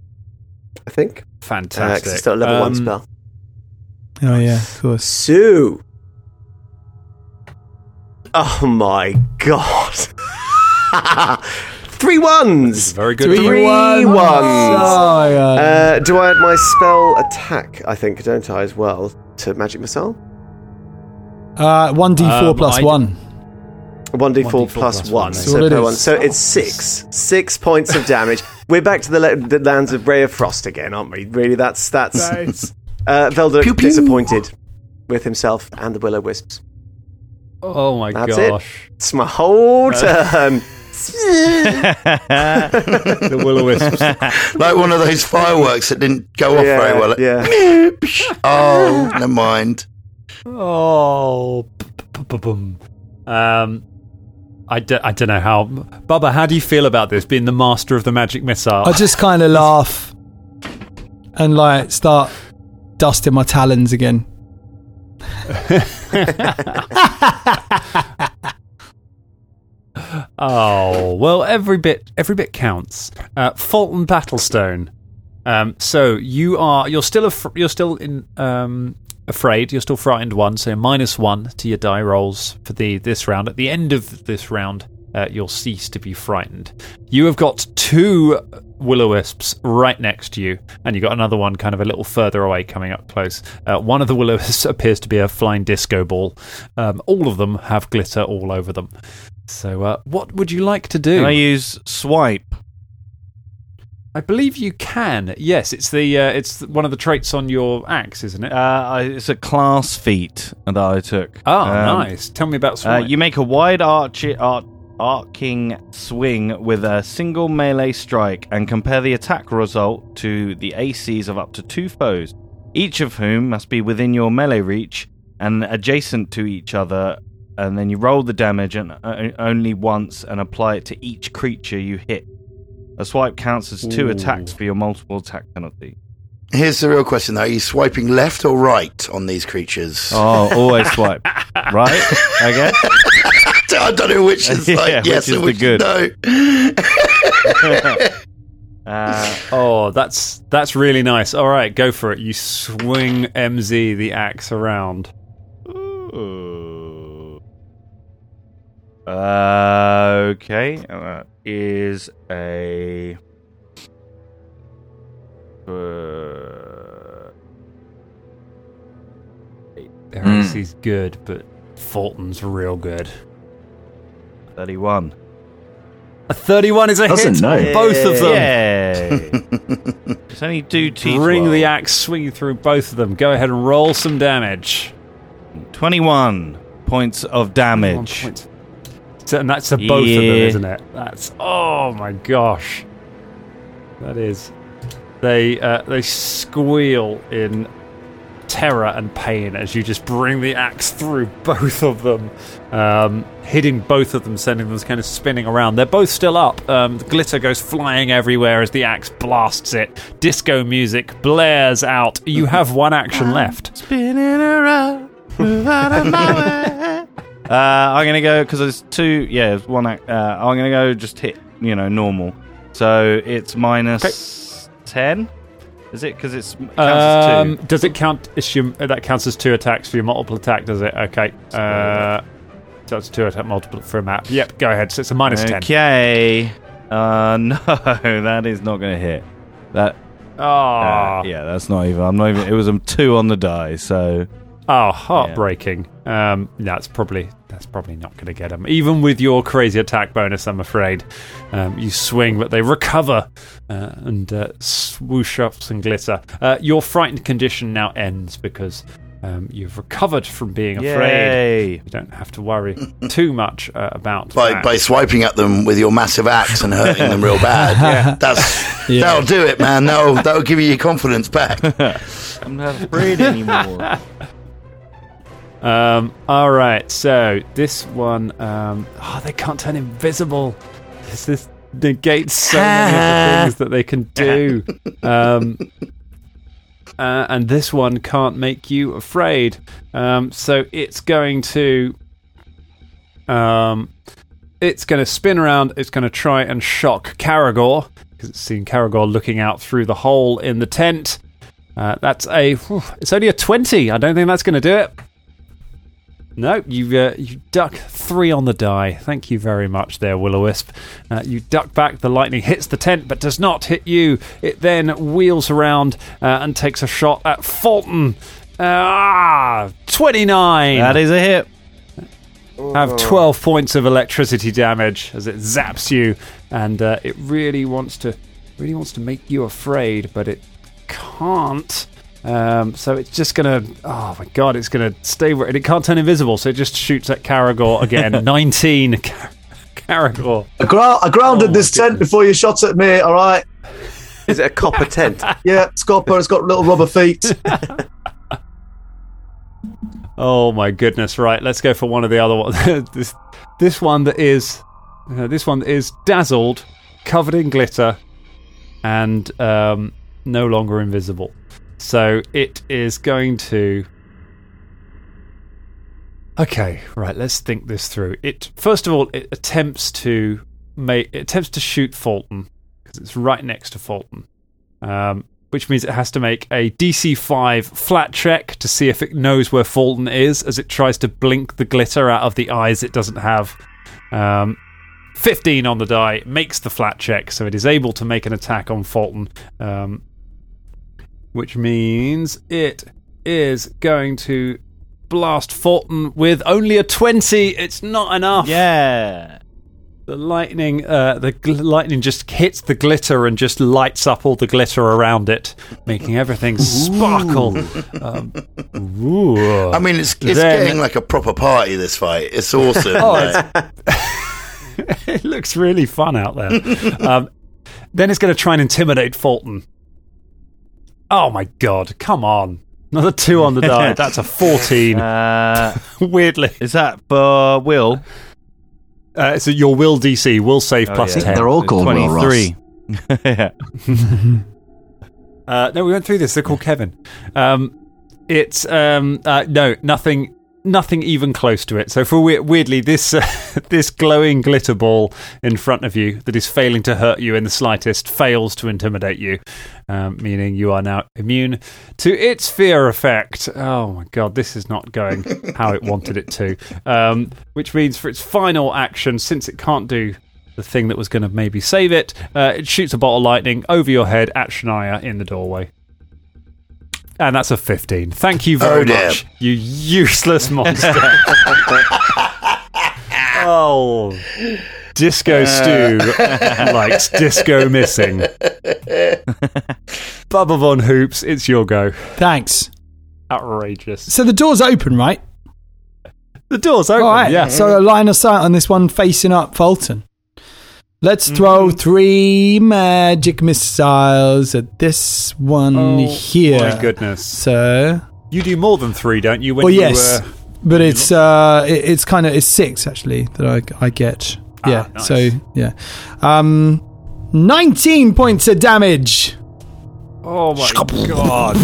[SPEAKER 6] I think. Uh, 'cause
[SPEAKER 5] Fantastic.
[SPEAKER 6] it's still a level one
[SPEAKER 5] Um,
[SPEAKER 6] spell.
[SPEAKER 1] Oh, yeah, of course.
[SPEAKER 6] Sue. Oh my god. Three ones.
[SPEAKER 5] Very good.
[SPEAKER 1] Three,
[SPEAKER 6] Three
[SPEAKER 1] ones.
[SPEAKER 6] ones.
[SPEAKER 1] Oh, yeah.
[SPEAKER 6] Uh, do I add my spell attack? I think, don't I, as well to magic missile?
[SPEAKER 1] Uh, 1d4
[SPEAKER 5] Um,
[SPEAKER 1] plus
[SPEAKER 5] I-
[SPEAKER 1] 1.
[SPEAKER 6] One d 4
[SPEAKER 5] 1d4
[SPEAKER 6] plus
[SPEAKER 5] plus
[SPEAKER 6] one.
[SPEAKER 5] one,
[SPEAKER 6] So,
[SPEAKER 1] it
[SPEAKER 6] one. so it's six. Six points of damage. We're back to the, la- the lands of Ray of Frost again, aren't we? Really, that's that's Uh, Velda
[SPEAKER 7] Pew, pew.
[SPEAKER 6] disappointed with himself and the Willow Wisps.
[SPEAKER 5] Oh my
[SPEAKER 6] That's
[SPEAKER 5] gosh.
[SPEAKER 6] it. It's my whole turn.
[SPEAKER 5] the will o wisps.
[SPEAKER 7] like one of those fireworks that didn't go off
[SPEAKER 6] Yeah,
[SPEAKER 7] very well. Like,
[SPEAKER 6] yeah.
[SPEAKER 7] oh, never mind.
[SPEAKER 5] Oh, boom. Um, I, d- I don't know how. Bubba, how do you feel about this being the master of the magic missile?
[SPEAKER 1] I just kind of laugh and like start dusting my talons again.
[SPEAKER 5] Oh well, every bit every bit counts. Uh, Fulton Battlestone. Um, so you are you're still af- you're still in um, afraid. You're still frightened one. So minus one to your die rolls for the this round. At the end of this round, uh, you'll cease to be frightened. You have got two willow wisps right next to you, and you got another one kind of a little further away, coming up close. Uh, one of the willow wisps appears to be a flying disco ball. Um, all of them have glitter all over them. So, uh, what would you like to do?
[SPEAKER 9] Can I use swipe?
[SPEAKER 5] I believe you can. Yes, it's the uh, it's one of the traits on your axe, isn't it?
[SPEAKER 9] Uh, I, it's a class feat that I took.
[SPEAKER 5] oh,
[SPEAKER 9] Um,
[SPEAKER 5] nice. Tell me about
[SPEAKER 9] Uh, you make a wide arch- ar- arcing swing with a single melee strike and compare the attack result to the ACs of up to two foes, each of whom must be within your melee reach and adjacent to each other. And then you roll the damage and uh, only once and apply it to each creature you hit. A swipe counts as two
[SPEAKER 5] Ooh.
[SPEAKER 9] attacks for your multiple attack penalty.
[SPEAKER 7] Here's the real question, though. Are you swiping left or right on these creatures?
[SPEAKER 9] Oh, always swipe. right? Okay.
[SPEAKER 7] I don't know which is
[SPEAKER 9] Yeah,
[SPEAKER 7] like
[SPEAKER 9] which
[SPEAKER 7] yes
[SPEAKER 9] is
[SPEAKER 7] and
[SPEAKER 9] the
[SPEAKER 7] which
[SPEAKER 9] good.
[SPEAKER 7] no.
[SPEAKER 9] Uh,
[SPEAKER 5] oh, that's that's really nice. All right, go for it. You swing MZ the axe around.
[SPEAKER 9] Uh, okay, uh, is a. Uh,
[SPEAKER 5] Their. AC's good, but Fulton's real good.
[SPEAKER 9] 31.
[SPEAKER 5] A 31 is a
[SPEAKER 8] Doesn't
[SPEAKER 5] hit.
[SPEAKER 8] know.
[SPEAKER 5] Both of them.
[SPEAKER 9] Yay! it's only do T
[SPEAKER 5] Bring the axe swinging through both of them. Go ahead and roll some damage.
[SPEAKER 9] 21 points of
[SPEAKER 5] One
[SPEAKER 9] damage.
[SPEAKER 5] Point. So, and that's to both of them, isn't it? That's oh my gosh. That is. They uh, they squeal in terror and pain as you just bring the axe through both of them, um, hitting both of them, sending them kind of spinning around. They're both still up. Um, the glitter goes flying everywhere as the axe blasts it. Disco music blares out. You have one action left.
[SPEAKER 9] Spinning around, move out of my way. Uh, I'm gonna go because there's two. Yeah, there's one. Uh, I'm gonna go just hit. You know, normal. So it's minus ten. Is it? Because it's counts as
[SPEAKER 5] Um,
[SPEAKER 9] two.
[SPEAKER 5] does it count? Assume that counts as two attacks for your multiple attack. Does it? Okay. Uh, so it's two attack multiple for a map. Yep. Go ahead. So it's a minus ten.
[SPEAKER 9] Okay. Uh, no, that is not gonna hit. That.
[SPEAKER 5] Oh,
[SPEAKER 9] uh, yeah, that's not even. I'm not even. It was a two on the die. So
[SPEAKER 5] oh, heartbreaking. Um, that's probably that's probably not going to get them. Even with your crazy attack bonus, I'm afraid. Um, you swing, but they recover uh, and uh, swoosh up some glitter. Uh, your frightened condition now ends because. Um, you've recovered from being afraid.
[SPEAKER 9] Yay.
[SPEAKER 5] You don't have to worry too much uh, about
[SPEAKER 7] by
[SPEAKER 5] that.
[SPEAKER 7] by swiping at them with your massive axe and hurting them real bad. yeah. That's
[SPEAKER 1] Yeah.
[SPEAKER 7] that'll do it, man. That'll that'll give you your confidence back.
[SPEAKER 9] I'm not afraid anymore.
[SPEAKER 5] Um, all right, so this one, um, oh, they can't turn invisible. This, this negates so many of the things that they can do. Um, uh, and this one can't make you afraid. Um, so it's going to, um, it's going to spin around. It's going to try and shock Caragor because it's seen Caragor looking out through the hole in the tent. Uh, that's a, it's only a twenty. I don't think that's going to do it. No, you uh, you duck three on the die. Thank you very much, there, Will o Wisp. Uh, you duck back. The lightning hits the tent, but does not hit you. It then wheels around uh, and takes a shot at Fulton. Ah, twenty nine.
[SPEAKER 9] that is a hit.
[SPEAKER 5] Have twelve points of electricity damage as it zaps you, and uh, it really wants to really wants to make you afraid, but it can't. Um, so it's just gonna. Oh my god! It's gonna stay. where- It can't turn invisible, so it just shoots at Caragor again. Nineteen. Car- Caragor.
[SPEAKER 8] I, gra- I grounded
[SPEAKER 5] Oh my
[SPEAKER 8] this tent before you shot at me. All right.
[SPEAKER 6] Is it a copper tent?
[SPEAKER 8] Yeah, it's copper. It's got little rubber feet.
[SPEAKER 5] Oh my goodness! Right, let's go for one of the other ones. this this one that is uh, this one that is dazzled, covered in glitter, and um, no longer invisible. So it is going to. Okay, right. Let's think this through. It first of all, it attempts to make it attempts to shoot Fulton because it's right next to Fulton, um, which means it has to make a DC five flat check to see if it knows where Fulton is as it tries to blink the glitter out of the eyes it doesn't have. Um, 15 on the die makes the flat check, so it is able to make an attack on Fulton, um, which means it is going to blast Fulton with only a 20. It's not enough.
[SPEAKER 9] Yeah.
[SPEAKER 5] The lightning, uh, the gl- lightning just hits the glitter and just lights up all the glitter around it, making everything sparkle. Um, ooh.
[SPEAKER 7] I mean, it's it's
[SPEAKER 5] Then-
[SPEAKER 7] getting like a proper party. This fight, it's awesome.
[SPEAKER 5] Oh,
[SPEAKER 7] like-
[SPEAKER 5] it looks really fun out there. um, then it's going to try and intimidate Fulton. Oh my god! Come on, another two on the die. That's a fourteen.
[SPEAKER 9] Uh,
[SPEAKER 5] Weirdly,
[SPEAKER 9] is that for Will?
[SPEAKER 5] uh, so your will DC will save
[SPEAKER 9] Oh,
[SPEAKER 5] plus
[SPEAKER 9] yeah.
[SPEAKER 5] ten.
[SPEAKER 8] They're all called Will Ross.
[SPEAKER 9] 23. yeah.
[SPEAKER 5] Uh, no, we went through this. They're called Kevin. Um, it's um, uh, no nothing, nothing even close to it. So for weirdly, this uh, this glowing glitter ball in front of you that is failing to hurt you in the slightest fails to intimidate you, um, meaning you are now immune to its fear effect. Oh my god, this is not going how it wanted it to. Um, which means for its final action, since it can't do the thing that was going to maybe save it. Uh, it shoots a bolt of lightning over your head at Shania in the doorway. And that's a 15. Thank you very
[SPEAKER 7] Oh,
[SPEAKER 5] much, you useless monster. oh. Disco uh. Stew likes disco missing. Bubba Von Hoops, it's your go.
[SPEAKER 1] Thanks.
[SPEAKER 5] Outrageous.
[SPEAKER 1] So the door's open, right?
[SPEAKER 5] The door's open.
[SPEAKER 1] All right.
[SPEAKER 5] Yeah.
[SPEAKER 1] So a line of sight on this one facing up Fulton. Let's
[SPEAKER 5] Mm-hmm.
[SPEAKER 1] throw three magic missiles at this one
[SPEAKER 5] Oh,
[SPEAKER 1] here.
[SPEAKER 5] Oh my goodness.
[SPEAKER 1] So,
[SPEAKER 5] You do more than three, don't you? When
[SPEAKER 1] well,
[SPEAKER 5] you,
[SPEAKER 1] yes,
[SPEAKER 5] uh,
[SPEAKER 1] but it's uh, it, it's kind of it's six actually that I I get.
[SPEAKER 5] Ah,
[SPEAKER 1] Yeah.
[SPEAKER 5] nice.
[SPEAKER 1] So yeah, um, nineteen points of damage.
[SPEAKER 5] Oh my god.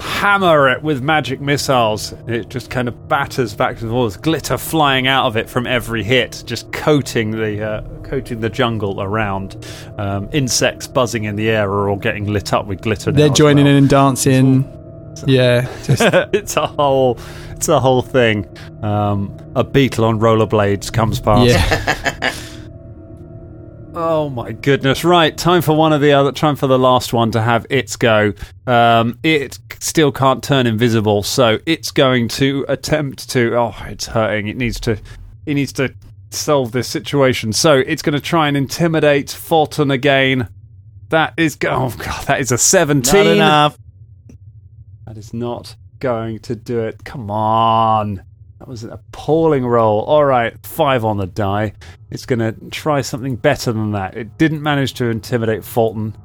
[SPEAKER 5] Hammer it with magic missiles. It just kind of batters back to the walls, glitter flying out of it from every hit, just coating the uh, coating the jungle around. Um, insects buzzing in the air all getting lit up with glitter.
[SPEAKER 1] They're joining
[SPEAKER 5] well.
[SPEAKER 1] in and dancing. Yeah, just
[SPEAKER 5] it's a whole, it's a whole thing. Um, a beetle on rollerblades comes past.
[SPEAKER 1] yeah.
[SPEAKER 5] Oh my goodness! Right, time for one of the other. Time for the last one to have its go. Um, it still can't turn invisible, so it's going to attempt to. Oh, it's hurting. It needs to. It needs to solve this situation. So it's going to try and intimidate Fulton again. That is. Oh god, that is a
[SPEAKER 9] Not
[SPEAKER 5] seventeen.
[SPEAKER 9] enough.
[SPEAKER 5] That is not going to do it. Come on. That was an appalling roll. All right, five on the die. It's going to try something better than that. It didn't manage to intimidate Fulton.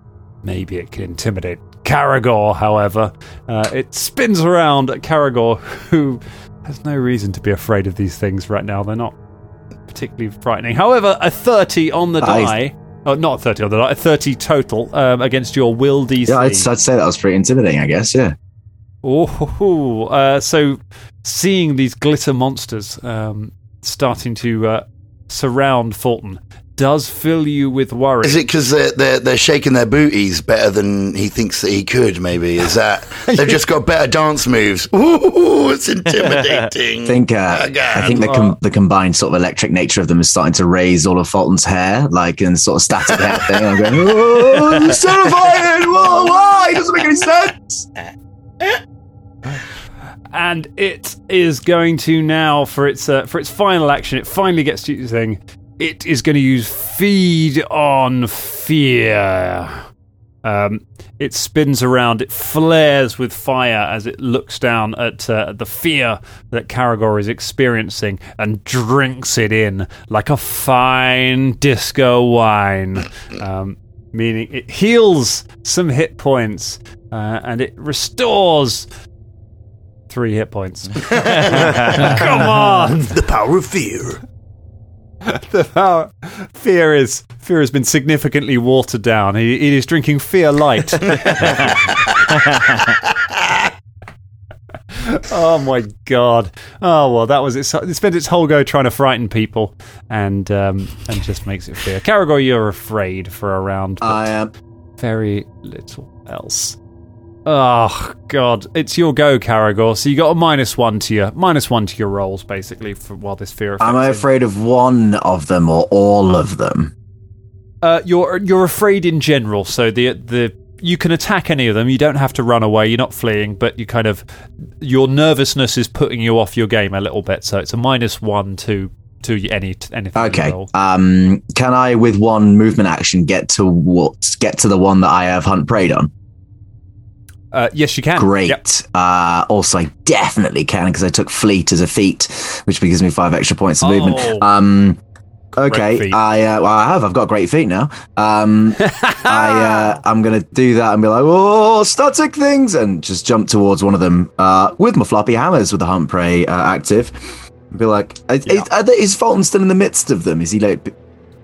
[SPEAKER 5] Maybe it can intimidate Caragor, however. Uh, it spins around at Caragor, who has no reason to be afraid of these things right now. They're not particularly frightening. However, a 30 on the
[SPEAKER 8] I-
[SPEAKER 5] die. Oh, not 30 on the die, a 30 total um, against your will DC.
[SPEAKER 8] Yeah, I'd, I'd say that was pretty intimidating. I guess. Yeah.
[SPEAKER 5] Oh, uh, so seeing these glitter monsters um, starting to uh, surround Fulton does fill you with worry.
[SPEAKER 7] Is it because they're, they're they're shaking their booties better than he thinks that he could? Maybe is that they've just got better dance moves? Ooh, it's intimidating.
[SPEAKER 8] I think uh,
[SPEAKER 7] Again.
[SPEAKER 8] I think the com- the combined sort of electric nature of them is starting to raise all of Fulton's hair, like in sort of static hair thing. I'm going, oh, it's terrifying! Whoa, why? It doesn't make any sense.
[SPEAKER 5] And it is going to now for its uh, for its final action. It finally gets to using. It is going to use feed on fear. Um, it spins around, it flares with fire as it looks down at uh, the fear that Karagor is experiencing and drinks it in like a fine disco wine. Um, meaning it heals some hit points uh, and it restores three hit points. Come on!
[SPEAKER 7] The power of fear.
[SPEAKER 5] the power, fear is fear has been significantly watered down. He, he is drinking fear light. oh my god! Oh well, that was it. It spent its whole go trying to frighten people, and um, and just makes it fear. Karagor, you're afraid for a round.
[SPEAKER 8] I am.
[SPEAKER 5] very little else. Oh god, it's your go, Karagor. So you got a minus one to your minus one to your rolls, basically, for while this fear.
[SPEAKER 8] Am I afraid of one of them or all of them?
[SPEAKER 5] Uh, you're you're afraid in general. So the the you can attack any of them. You don't have to run away. You're not fleeing, but you kind of your nervousness is putting you off your game a little bit. So it's a minus one to to any anything. you
[SPEAKER 8] Okay. Um, can I, with one movement action, get to what? Get to the one that I have hunt preyed on?
[SPEAKER 5] Uh, yes, you can.
[SPEAKER 8] Great.
[SPEAKER 5] Yep.
[SPEAKER 8] Uh, also, I definitely can because I took fleet as a feat, which gives me five extra points of movement.
[SPEAKER 5] Oh.
[SPEAKER 8] Um, okay. I uh, well, I have. I've got great feet now. Um, I uh, I'm gonna do that and be like, oh, static things, and just jump towards one of them uh, with my floppy hammers with the hunt prey uh, active. Be like, is, is, is Fulton still in the midst of them? Is he like?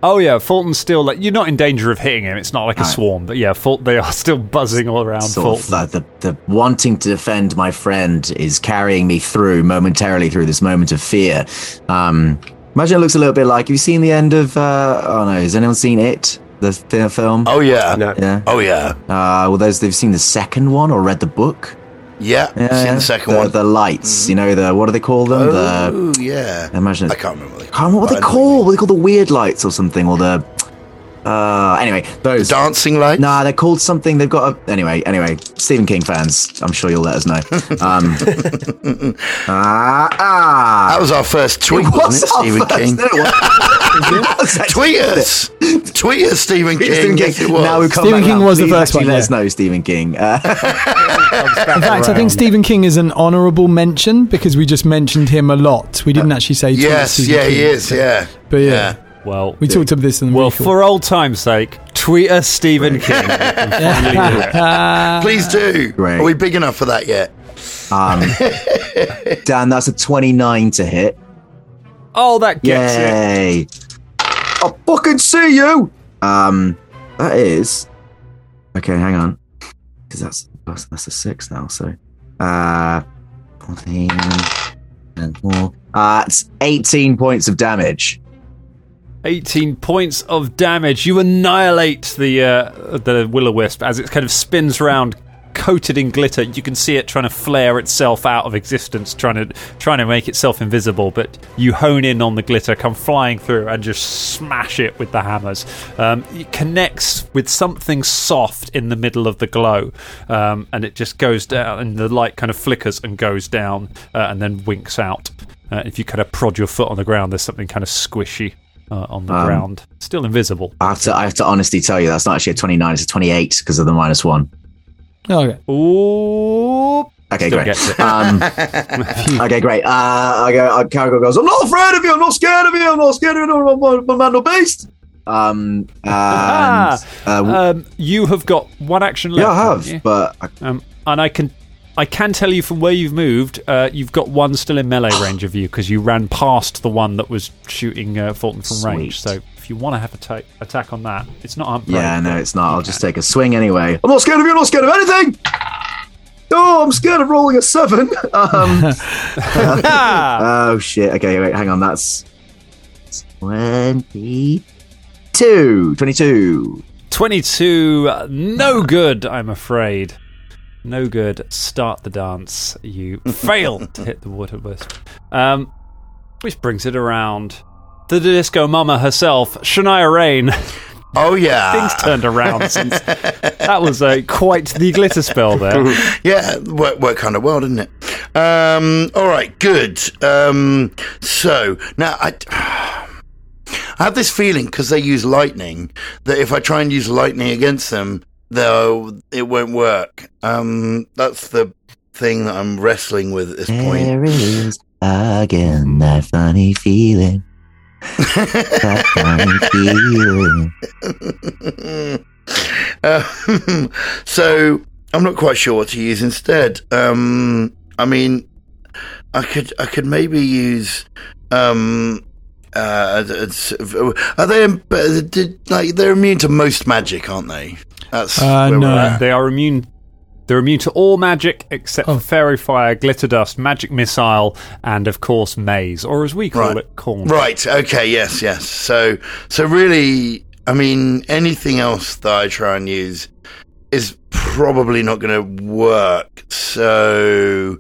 [SPEAKER 5] Oh yeah, Fulton's still like you're not in danger of hitting him. It's not like a swarm, but yeah, Fulton they are still buzzing all around
[SPEAKER 8] sort
[SPEAKER 5] Fulton.
[SPEAKER 8] of like the, the wanting to defend my friend is carrying me through momentarily through this moment of fear. Um, imagine it looks a little bit like. Have you seen the end of? Uh, oh no, has anyone seen it? The fi- film?
[SPEAKER 7] Oh yeah.
[SPEAKER 6] No.
[SPEAKER 8] yeah.
[SPEAKER 7] Oh yeah.
[SPEAKER 8] Uh, well, those they've seen the second one or read the book.
[SPEAKER 7] Yeah.
[SPEAKER 8] Yeah,
[SPEAKER 7] Seen the second
[SPEAKER 8] the,
[SPEAKER 7] one.
[SPEAKER 8] The lights, you know the what do they call them? the
[SPEAKER 7] oh yeah.
[SPEAKER 8] imagine.
[SPEAKER 7] I can't remember. What they
[SPEAKER 8] I can't remember what they
[SPEAKER 7] I know what you
[SPEAKER 8] call. What they call the weird lights or something, or the. Uh, anyway, those.
[SPEAKER 7] Dancing lights.
[SPEAKER 8] Nah, they're called something. They've got a anyway. Anyway, Stephen King fans, I'm sure you'll let us know. Um, ah, ah.
[SPEAKER 7] That was our first tweet,
[SPEAKER 8] It
[SPEAKER 7] wasn't it, Stephen
[SPEAKER 8] first-
[SPEAKER 7] King?
[SPEAKER 8] it wasn't. It was actually-
[SPEAKER 7] Tweet us. Tweet us, Stephen King.
[SPEAKER 8] Stephen
[SPEAKER 7] Yes, it
[SPEAKER 8] King.
[SPEAKER 7] was.
[SPEAKER 8] Now we come
[SPEAKER 1] Stephen
[SPEAKER 8] back
[SPEAKER 1] King
[SPEAKER 8] around.
[SPEAKER 1] was the first one,
[SPEAKER 8] Let
[SPEAKER 1] yeah.
[SPEAKER 8] us know, Stephen King. Uh,
[SPEAKER 1] In fact, I think Stephen King is an honourable mention because we just mentioned him a lot. We didn't actually say.
[SPEAKER 7] Yes,
[SPEAKER 1] Stephen
[SPEAKER 7] yeah, he
[SPEAKER 1] King.
[SPEAKER 7] is. Yeah.
[SPEAKER 1] But yeah,
[SPEAKER 5] Well,
[SPEAKER 1] we talked about this in the
[SPEAKER 5] well,
[SPEAKER 1] week.
[SPEAKER 5] for old time's sake, tweet us Stephen King.
[SPEAKER 7] Please do.
[SPEAKER 8] Great.
[SPEAKER 7] Are we big enough for that yet?
[SPEAKER 8] um, Dan, that's a 29 to hit.
[SPEAKER 5] oh, that gets it.
[SPEAKER 8] Yay! I fucking see you. Um, that is okay. Hang on, because that's that's, that's a six now. So, uh, 14 and four. Uh, it's 18 points of damage.
[SPEAKER 5] 18 points of damage. You annihilate the uh, the will o wisp as it kind of spins around, coated in glitter. You can see it trying to flare itself out of existence, trying to trying to make itself invisible. But you hone in on the glitter, come flying through, and just smash it with the hammers. Um, it connects with something soft in the middle of the glow, um, and it just goes down, and the light kind of flickers and goes down, uh, and then winks out. Uh, if you kind of prod your foot on the ground, there's something kind of squishy uh, on the
[SPEAKER 8] Um,
[SPEAKER 5] ground. Still invisible.
[SPEAKER 8] I have to I have to honestly tell you that's not actually a 29. It's a 28 because of the minus one.
[SPEAKER 1] okay.
[SPEAKER 5] Ooh.
[SPEAKER 8] Okay,
[SPEAKER 5] Still
[SPEAKER 8] great. Um, okay, great. Uh, I go. Uh, Caragor goes. I'm not afraid of you. I'm not scared of you. I'm not scared of you. I'm not I'm man or beast. Um, and,
[SPEAKER 5] Ah,
[SPEAKER 8] uh,
[SPEAKER 5] um, you have got one action left.
[SPEAKER 8] yeah, I
[SPEAKER 5] haven't
[SPEAKER 8] have,
[SPEAKER 5] you?
[SPEAKER 8] but I,
[SPEAKER 5] Um, and I can, I can tell you from where you've moved, uh, you've got one still in melee range of you because you ran past the one that was shooting uh, Fulton from range. So if you want to have a ta- attack on that, it's not. Hunt
[SPEAKER 8] yeah, no, it's not. I'll just take a swing anyway. I'm not scared of you. I'm not scared of anything. Oh, I'm scared of rolling a seven. Um,
[SPEAKER 5] Ah!
[SPEAKER 8] oh shit. Okay, wait, hang on. That's 22. 22.
[SPEAKER 5] 22, uh, no good, I'm afraid. No good. Start the dance. You fail to hit the water wisp. Um, which brings it around. The disco mama herself, Shania Rain.
[SPEAKER 7] Oh yeah.
[SPEAKER 5] Things turned around since that was uh, quite the glitter spell there.
[SPEAKER 7] yeah, worked, worked kind of well, didn't it? Um, all right, good. Um, so now I, I have this feeling because they use lightning that if I try and use lightning against them, though it won't work. Um, that's the thing that I'm wrestling with at this point.
[SPEAKER 8] There is again that funny feeling. that funny feeling.
[SPEAKER 7] Um, so I'm not quite sure what to use instead. Um, I mean, I could I could maybe use. Um, uh, are they did, like they're immune to most magic, aren't they? That's
[SPEAKER 1] Uh,
[SPEAKER 7] where we're
[SPEAKER 1] no.
[SPEAKER 7] at.
[SPEAKER 5] They are immune. They're immune to all magic except
[SPEAKER 1] Oh.
[SPEAKER 5] for faerie fire, glitter dust, magic missile, and of course maze, or as we call
[SPEAKER 7] Right.
[SPEAKER 5] it, corn.
[SPEAKER 7] Right. Okay. Yes. Yes. So, so really, I mean, anything else that I try and use is probably not going to work. So,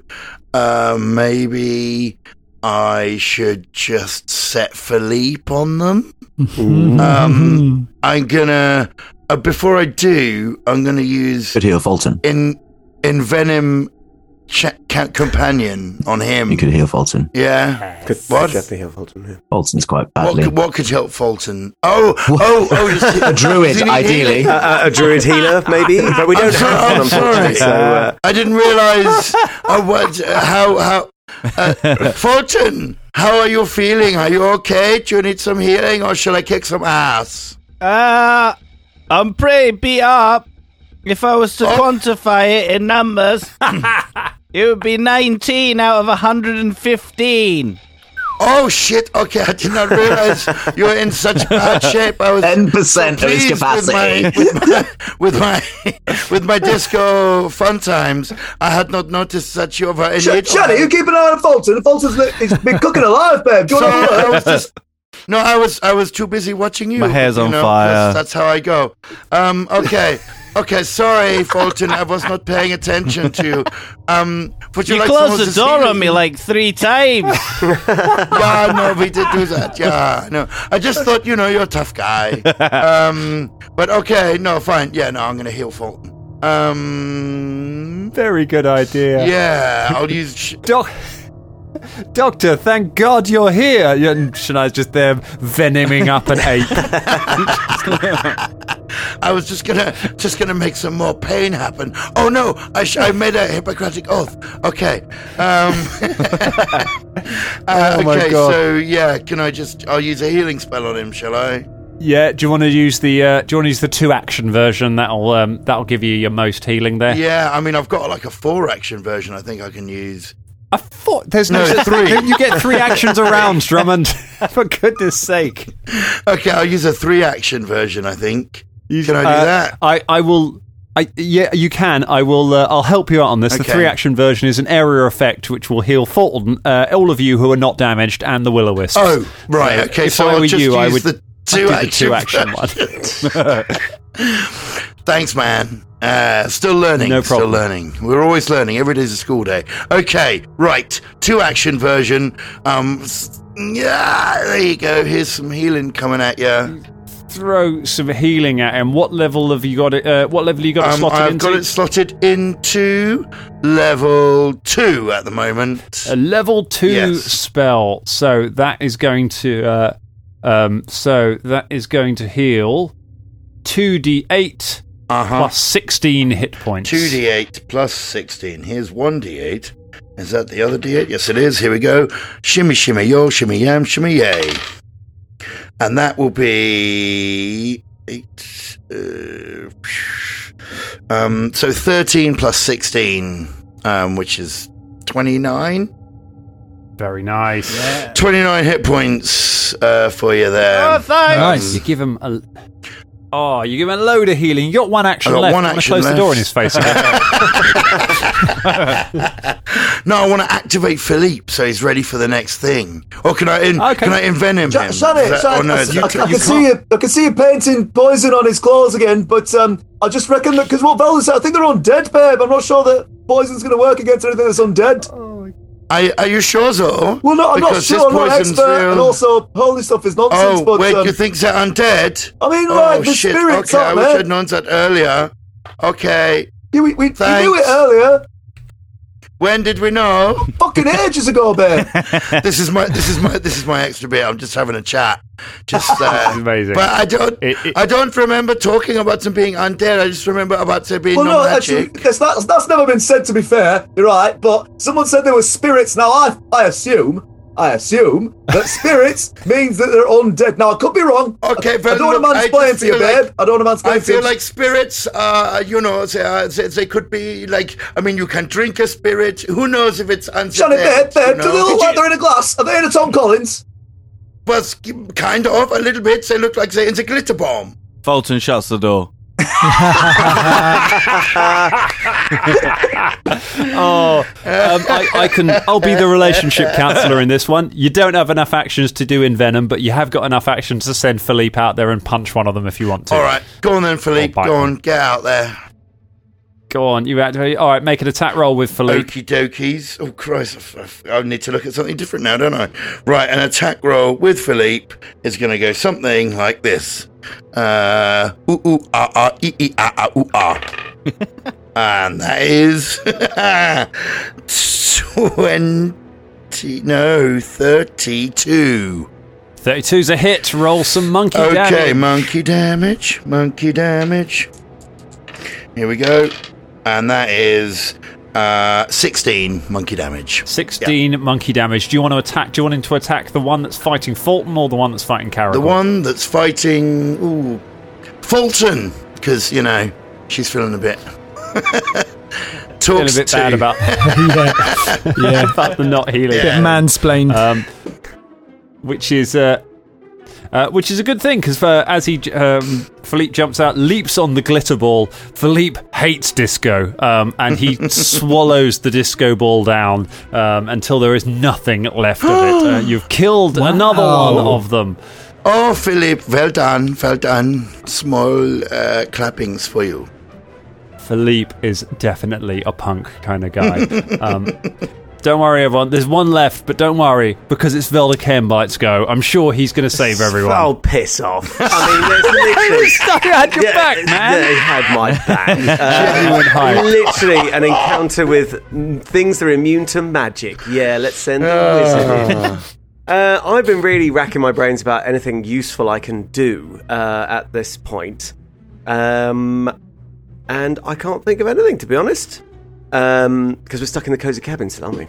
[SPEAKER 7] uh, maybe I should just set Philippe on them. Um, I'm gonna uh, before I do, I'm gonna use
[SPEAKER 8] Could heal Fulton.
[SPEAKER 7] in envenom cha- ca- companion on him.
[SPEAKER 8] You could heal Fulton.
[SPEAKER 7] Yeah.
[SPEAKER 6] Could
[SPEAKER 7] What?
[SPEAKER 6] definitely help Fulton. yeah.
[SPEAKER 8] Fulton's quite
[SPEAKER 7] What
[SPEAKER 8] badly.
[SPEAKER 7] could, what could help Fulton? Oh, oh, oh! does he-
[SPEAKER 8] A druid,
[SPEAKER 7] does he need
[SPEAKER 8] ideally.
[SPEAKER 7] healing?
[SPEAKER 6] Uh, uh, a druid healer, maybe, but we
[SPEAKER 7] I'm
[SPEAKER 6] don't
[SPEAKER 7] sorry.
[SPEAKER 6] have one,
[SPEAKER 7] I'm
[SPEAKER 6] unfortunately.
[SPEAKER 7] sorry.
[SPEAKER 6] So, uh,
[SPEAKER 7] I didn't realize uh, what, uh, how how. Uh, Fulton, how are you feeling? Are you okay? Do you need some healing, or shall I kick some ass?
[SPEAKER 9] Uh, I'm pretty beat up. If I was to
[SPEAKER 7] Oh.
[SPEAKER 9] quantify it in numbers, it would be 19 out of 115.
[SPEAKER 7] Oh shit! Okay, I did not realize you were in such bad shape. I was
[SPEAKER 8] 10%
[SPEAKER 7] so
[SPEAKER 8] of his
[SPEAKER 7] pleased
[SPEAKER 8] capacity.
[SPEAKER 7] with my, with my with my with my disco fun times. I had not noticed that you were in it.
[SPEAKER 10] Shani, you keep an eye on Fulton. Fulton's li- he's been cooking alive, babe. Do you
[SPEAKER 7] So
[SPEAKER 10] want to
[SPEAKER 7] I was just no, I was I was too busy watching you.
[SPEAKER 9] My hair's
[SPEAKER 7] you
[SPEAKER 9] on
[SPEAKER 7] know,
[SPEAKER 9] fire.
[SPEAKER 7] That's, that's how I go. Um, okay, okay. Sorry, Fulton. I was not paying attention to you. Um, would you,
[SPEAKER 9] You
[SPEAKER 7] like
[SPEAKER 9] closed the door on me like three times.
[SPEAKER 7] yeah, no, we did do that. Yeah, no. I just thought, you know, you're a tough guy. Um, but okay, no, fine. Yeah, no, I'm gonna heal Fulton. Um,
[SPEAKER 5] Very good idea.
[SPEAKER 7] yeah, I'll use. Sh-
[SPEAKER 5] Doc- Doctor, thank God you're here. Yeah, And Shania's just there venoming up an ape.
[SPEAKER 7] I was just gonna, just gonna make some more pain happen. Oh no, I, sh- I made a Hippocratic oath. Okay. Um, uh,
[SPEAKER 5] Oh my
[SPEAKER 7] okay,
[SPEAKER 5] God.
[SPEAKER 7] so yeah, can I just? I'll use a healing spell on him, shall I?
[SPEAKER 5] Yeah, do you want to use the uh, do you want to use the two action version? That'll um, that'll give you your most healing there.
[SPEAKER 7] Yeah, I mean, I've got like a four action version. I think I can use.
[SPEAKER 5] I thought there's no,
[SPEAKER 7] No, three.
[SPEAKER 5] You get three actions around, Drummond. For goodness sake.
[SPEAKER 7] Okay, I'll use a three action version. I think. You, Can I do
[SPEAKER 5] Uh,
[SPEAKER 7] that?
[SPEAKER 5] I, I will. I, yeah, you can. I will. Uh, I'll help you out on this. The three action version is an area effect which will heal Fulton, uh, all of you who are not damaged, and the will o wisps.
[SPEAKER 7] Oh, right.
[SPEAKER 5] So
[SPEAKER 7] okay,
[SPEAKER 5] if
[SPEAKER 7] so
[SPEAKER 5] I
[SPEAKER 7] I'll
[SPEAKER 5] were
[SPEAKER 7] just
[SPEAKER 5] you,
[SPEAKER 7] use
[SPEAKER 5] I would
[SPEAKER 7] the two action,
[SPEAKER 5] two action one.
[SPEAKER 7] Thanks, man. Uh, still learning.
[SPEAKER 5] No problem.
[SPEAKER 7] Still learning. We're always learning. Every day's a school day. Okay, right. Two action version. Um, yeah, there you go. Here's some healing coming at you.
[SPEAKER 5] Throw some healing at him. What level have you got it? Uh, what level you got it
[SPEAKER 7] Um,
[SPEAKER 5] slotted
[SPEAKER 7] I've
[SPEAKER 5] into?
[SPEAKER 7] got it slotted into level two at the moment.
[SPEAKER 5] a level two
[SPEAKER 7] Yes.
[SPEAKER 5] spell. So that is going to. Uh, um, so that is going to heal two d eight
[SPEAKER 7] Uh-huh.
[SPEAKER 5] plus sixteen hit points.
[SPEAKER 7] 2d8 plus 16. Here's 1d8. Is that the other d8? Yes, it is. Here we go. Shimmy, shimmy, yo, shimmy, yam, shimmy, yay. And that will be. Eight. Uh, um, so 13 plus 16, um, which is 29.
[SPEAKER 5] Very nice.
[SPEAKER 7] 29 hit points uh, for you there.
[SPEAKER 9] Oh, thanks.
[SPEAKER 1] Nice.
[SPEAKER 5] You give him a. Oh, you give him a load of healing. You got one action
[SPEAKER 7] I got
[SPEAKER 5] left.
[SPEAKER 7] one
[SPEAKER 5] I'm gonna
[SPEAKER 7] action
[SPEAKER 5] close the door in his face again.
[SPEAKER 7] No, I want to activate Philippe so he's ready for the next thing. Or can I in,
[SPEAKER 5] Okay.
[SPEAKER 7] can I envenom
[SPEAKER 10] Sh-
[SPEAKER 7] him?
[SPEAKER 10] Shani,
[SPEAKER 7] Is that-
[SPEAKER 10] Shani,
[SPEAKER 7] oh, no,
[SPEAKER 10] I,
[SPEAKER 7] you
[SPEAKER 10] I-
[SPEAKER 7] can-
[SPEAKER 10] I can see
[SPEAKER 7] can't-
[SPEAKER 10] you. I can see you painting poison on his claws again. But um, I just reckon that because what Val said, I think they're all undead, babe. I'm not sure that poison's going to work against anything that's undead.
[SPEAKER 7] Are, are you sure, though?
[SPEAKER 10] Well, no, I'm not sure. I'm not an expert,
[SPEAKER 7] real.
[SPEAKER 10] and also holy stuff is nonsense.
[SPEAKER 7] Oh,
[SPEAKER 10] but
[SPEAKER 7] wait,
[SPEAKER 10] um,
[SPEAKER 7] you think they're undead?
[SPEAKER 10] I mean,
[SPEAKER 7] oh,
[SPEAKER 10] like the
[SPEAKER 7] shit.
[SPEAKER 10] spirits,
[SPEAKER 7] Okay, I wish? I'd known that earlier. Okay.
[SPEAKER 10] Yeah, we, we, we knew it earlier.
[SPEAKER 7] When did we know?
[SPEAKER 10] Fucking ages ago, babe.
[SPEAKER 7] this is my this is my this is my extra bit. I'm just having a chat. Just uh,
[SPEAKER 5] amazing.
[SPEAKER 7] But I don't I don't remember talking about them being undead. I just remember about there being
[SPEAKER 10] Well,
[SPEAKER 7] no,
[SPEAKER 10] no, actually,
[SPEAKER 7] magic.
[SPEAKER 10] that's, that's, that's never been said. To be fair, you're right. But someone said there were spirits. Now, I I assume, I assume that spirits means that they're undead. Now, I could be wrong.
[SPEAKER 7] Okay,
[SPEAKER 10] I,
[SPEAKER 7] but
[SPEAKER 10] I don't
[SPEAKER 7] look,
[SPEAKER 10] want to
[SPEAKER 7] I
[SPEAKER 10] mansplain to you,
[SPEAKER 7] feel
[SPEAKER 10] babe.
[SPEAKER 7] like-
[SPEAKER 10] I don't want to mansplain
[SPEAKER 7] I feel
[SPEAKER 10] you.
[SPEAKER 7] like spirits, uh, you know, they, uh, they, they could be like. I mean, you can drink a spirit. Who knows if it's undead?
[SPEAKER 10] Johnny, babe, babe,
[SPEAKER 7] you
[SPEAKER 10] do they
[SPEAKER 7] know?
[SPEAKER 10] look like they're in a glass? Are they in a Tom Collins?
[SPEAKER 7] But kind of a little bit. They look like they're in the glitter bomb.
[SPEAKER 9] Fulton shuts the door.
[SPEAKER 5] Oh, um, I, I can. I'll be the relationship counselor in this one. You don't have enough actions to do envenom, but you have got enough actions to send Philippe out there and punch one of them if you want to.
[SPEAKER 7] All right, go on then, Philippe. Go
[SPEAKER 5] them.
[SPEAKER 7] on, get out there.
[SPEAKER 5] Go on, you activate. All right, make an attack roll with Philippe.
[SPEAKER 7] Okie dokies. Oh, Christ. I need to look at something different now, don't I? Right, an attack roll with Philippe is going to go something like this. Uh, ooh, ooh, ah, ah, ee, ee, ah, ah, ooh, ah. and that is 20, no, 32.
[SPEAKER 5] 32's a hit. Roll some monkey
[SPEAKER 7] Okay,
[SPEAKER 5] damage.
[SPEAKER 7] Okay, monkey damage, monkey damage. Here we go. And that is uh, 16 monkey damage.
[SPEAKER 5] 16 monkey damage. Do you want to attack? Do you want him to attack the one that's fighting Fulton or the one that's fighting Caragor?
[SPEAKER 7] The one that's fighting, ooh, Fulton, because you know she's feeling a bit.
[SPEAKER 5] Feeling
[SPEAKER 7] Talks
[SPEAKER 5] a bit
[SPEAKER 7] to.
[SPEAKER 5] bad about
[SPEAKER 1] yeah, yeah.
[SPEAKER 5] about the not healing.
[SPEAKER 1] A Bit mansplained.
[SPEAKER 5] Um, which is uh, uh, which is a good thing because uh, as he um, Philippe jumps out, leaps on the glitter ball. Philippe hates disco, um, and he swallows the disco ball down um, until there is nothing left of it. Uh, you've killed another one of them.
[SPEAKER 7] Oh, Philippe, well done, well done. Small uh, clappings for you.
[SPEAKER 5] Philippe is definitely a punk kind of guy. Um, don't worry, everyone. There's one left, but don't worry because it's Velda Cairnbite's go. I'm sure he's going to save everyone.
[SPEAKER 6] Oh, piss off. I mean, there's literally.
[SPEAKER 5] I had your back, man.
[SPEAKER 6] They had my back. Uh, literally an encounter with things that are immune to magic. Yeah, let's send the wizard. Uh, I've been really racking my brains about anything useful I can do uh, at this point. Um, and I can't think of anything, to be honest. Because we're stuck in the cozy cabin still, aren't we?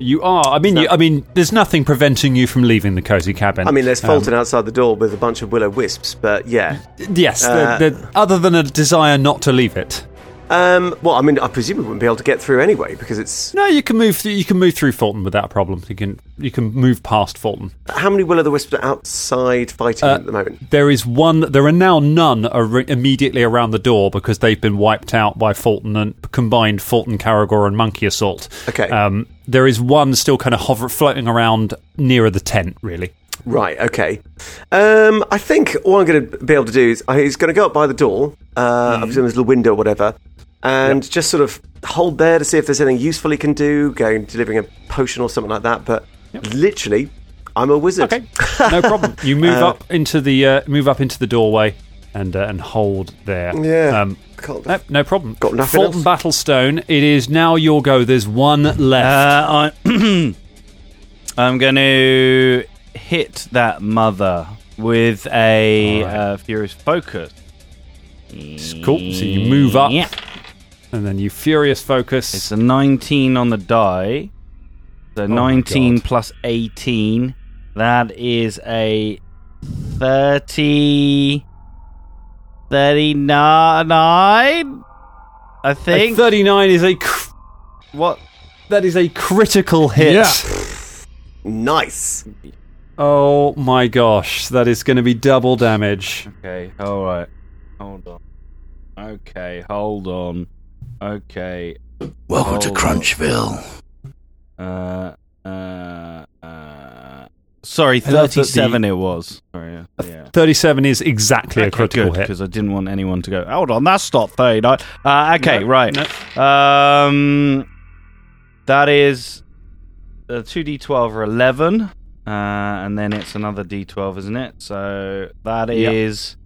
[SPEAKER 5] You are. I mean, you, I mean, there's nothing preventing you from leaving the cozy cabin.
[SPEAKER 6] I mean, there's
[SPEAKER 5] Um,
[SPEAKER 6] Fulton outside the door with a bunch of willow wisps, but yeah.
[SPEAKER 5] Yes,
[SPEAKER 6] Uh,
[SPEAKER 5] the, the, other than a desire not to leave it.
[SPEAKER 6] Um, well, I mean, I presume we wouldn't be able to get through anyway because it's.
[SPEAKER 5] No, you can move. Through, you can move through Fulton without a problem. You can you can move past Fulton.
[SPEAKER 6] How many will o' the wisps are outside fighting
[SPEAKER 5] Uh,
[SPEAKER 6] at the moment?
[SPEAKER 5] There is one. There are now none ar- immediately around the door because they've been wiped out by Fulton and combined Fulton, Caragor, and Monkey Assault.
[SPEAKER 6] Okay.
[SPEAKER 5] Um, there is one still kind of hover, floating around nearer the tent. Really.
[SPEAKER 6] Right, okay. Um, I think all I'm going to be able to do is he's going to go up by the door, uh, I presume there's a little window or whatever, and just sort of hold there to see if there's anything useful he can do, going delivering a potion or something like that. But literally, I'm a wizard.
[SPEAKER 5] Okay, no problem. You move
[SPEAKER 6] Uh,
[SPEAKER 5] up into the uh, move up into the doorway and uh, and hold there.
[SPEAKER 6] Yeah.
[SPEAKER 5] Um,
[SPEAKER 6] Can't-
[SPEAKER 5] no, no problem.
[SPEAKER 6] Got nothing
[SPEAKER 5] Fulton
[SPEAKER 6] else?
[SPEAKER 5] Battlestone. It is now your go. There's one left.
[SPEAKER 9] Uh, I, I'm going to hit that mother with a uh, furious focus.
[SPEAKER 5] cool. So you move up,
[SPEAKER 9] Yeah.
[SPEAKER 5] and then you furious focus.
[SPEAKER 9] It's a 19 on the die. So
[SPEAKER 5] Oh
[SPEAKER 9] 19 plus 18. That is a 30. 39? I think.
[SPEAKER 5] 39 is a cr-
[SPEAKER 9] what?
[SPEAKER 5] that is a critical hit.
[SPEAKER 1] Yeah.
[SPEAKER 6] Nice.
[SPEAKER 5] Oh my gosh, that is going to be double damage.
[SPEAKER 9] Okay, alright. Hold on. Okay, hold on. Okay.
[SPEAKER 7] Welcome to
[SPEAKER 9] Hold
[SPEAKER 7] Crunchville.
[SPEAKER 9] Uh, uh, uh. Sorry,
[SPEAKER 5] I love that the-
[SPEAKER 9] 37 it was. Sorry, yeah. yeah.
[SPEAKER 5] 37 is exactly a critical hit.
[SPEAKER 9] because I didn't want anyone to go. Hold on, that's not thirty-nine. Uh, okay, right. Um, that is uh, two d twelve or eleven, uh, and then it's another d twelve, isn't it? So that is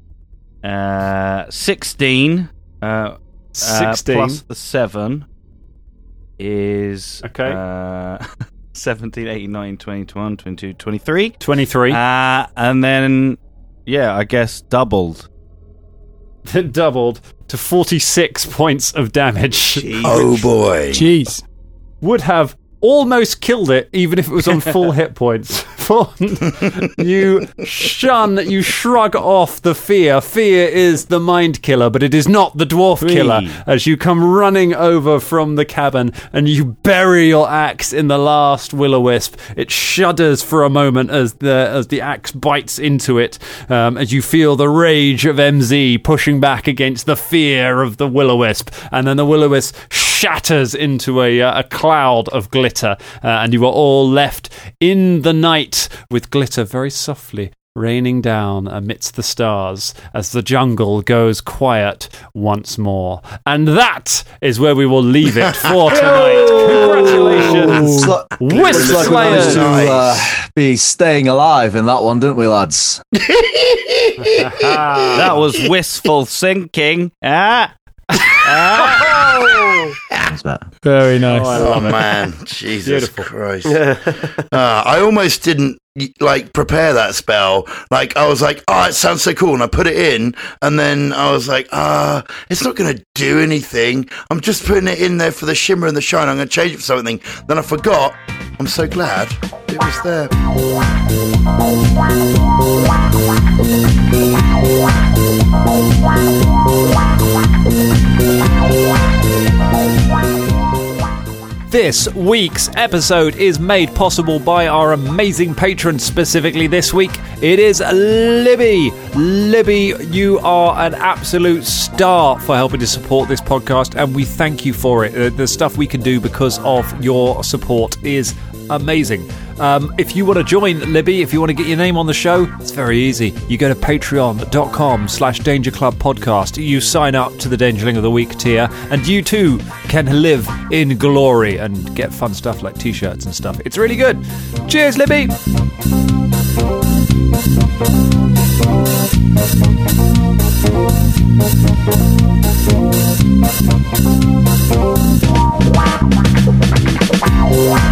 [SPEAKER 9] Yep. uh sixteen. Uh, uh,
[SPEAKER 5] 16.
[SPEAKER 9] plus the seven is
[SPEAKER 5] Okay.
[SPEAKER 9] uh, 17, 18, 19, 20, 21, 22, 23.
[SPEAKER 5] 23.
[SPEAKER 9] Uh, and then, yeah, I guess doubled.
[SPEAKER 5] doubled to 46 points of damage.
[SPEAKER 7] Oh boy.
[SPEAKER 1] Jeez.
[SPEAKER 5] Would have almost killed it, even if it was on full hit points. You shun, you shrug off the fear. Fear is the mind killer, but it is not the dwarf killer. As you come running over from the cabin and you bury your axe in the last will o wisp, it shudders for a moment as the as the axe bites into it. Um, as you feel the rage of MZ pushing back against the fear of the will o wisp, and then the will o wisp shatters into a, uh, a cloud of glitter, uh, and you are all left in the night with glitter very softly raining down amidst the stars as the jungle goes quiet once more. And that is where we will leave it for tonight. Congratulations,
[SPEAKER 8] Looks
[SPEAKER 5] Wisp
[SPEAKER 8] like we managed
[SPEAKER 5] Slayers.
[SPEAKER 8] to uh, be staying alive in that one, didn't we, lads?
[SPEAKER 9] that was wistful thinking. Ah. Ah.
[SPEAKER 8] That's better.
[SPEAKER 1] Very nice.
[SPEAKER 7] Oh, man, Jesus
[SPEAKER 5] Beautiful.
[SPEAKER 7] Christ! uh, I almost didn't like prepare that spell. Like I was like, oh, it sounds so cool, and I put it in, and then I was like, ah, it's not going to do anything. I'm just putting it in there for the shimmer and the shine. I'm going to change it for something. Then I forgot. I'm so glad it was there.
[SPEAKER 5] This week's episode is made possible by our amazing patrons. Specifically, this week, it is Libby. Libby, you are an absolute star for helping to support this podcast, and we thank you for it. Uh, The stuff we can do because of your support is amazing. Um, if you want to join Libby, if you want to get your name on the show, it's very easy. You go to patreon.com slash Danger Club Podcast. You sign up to the Dangerling of the Week tier, and you too can live in glory and get fun stuff like t-shirts and stuff. It's really good. Cheers, Libby! Wow.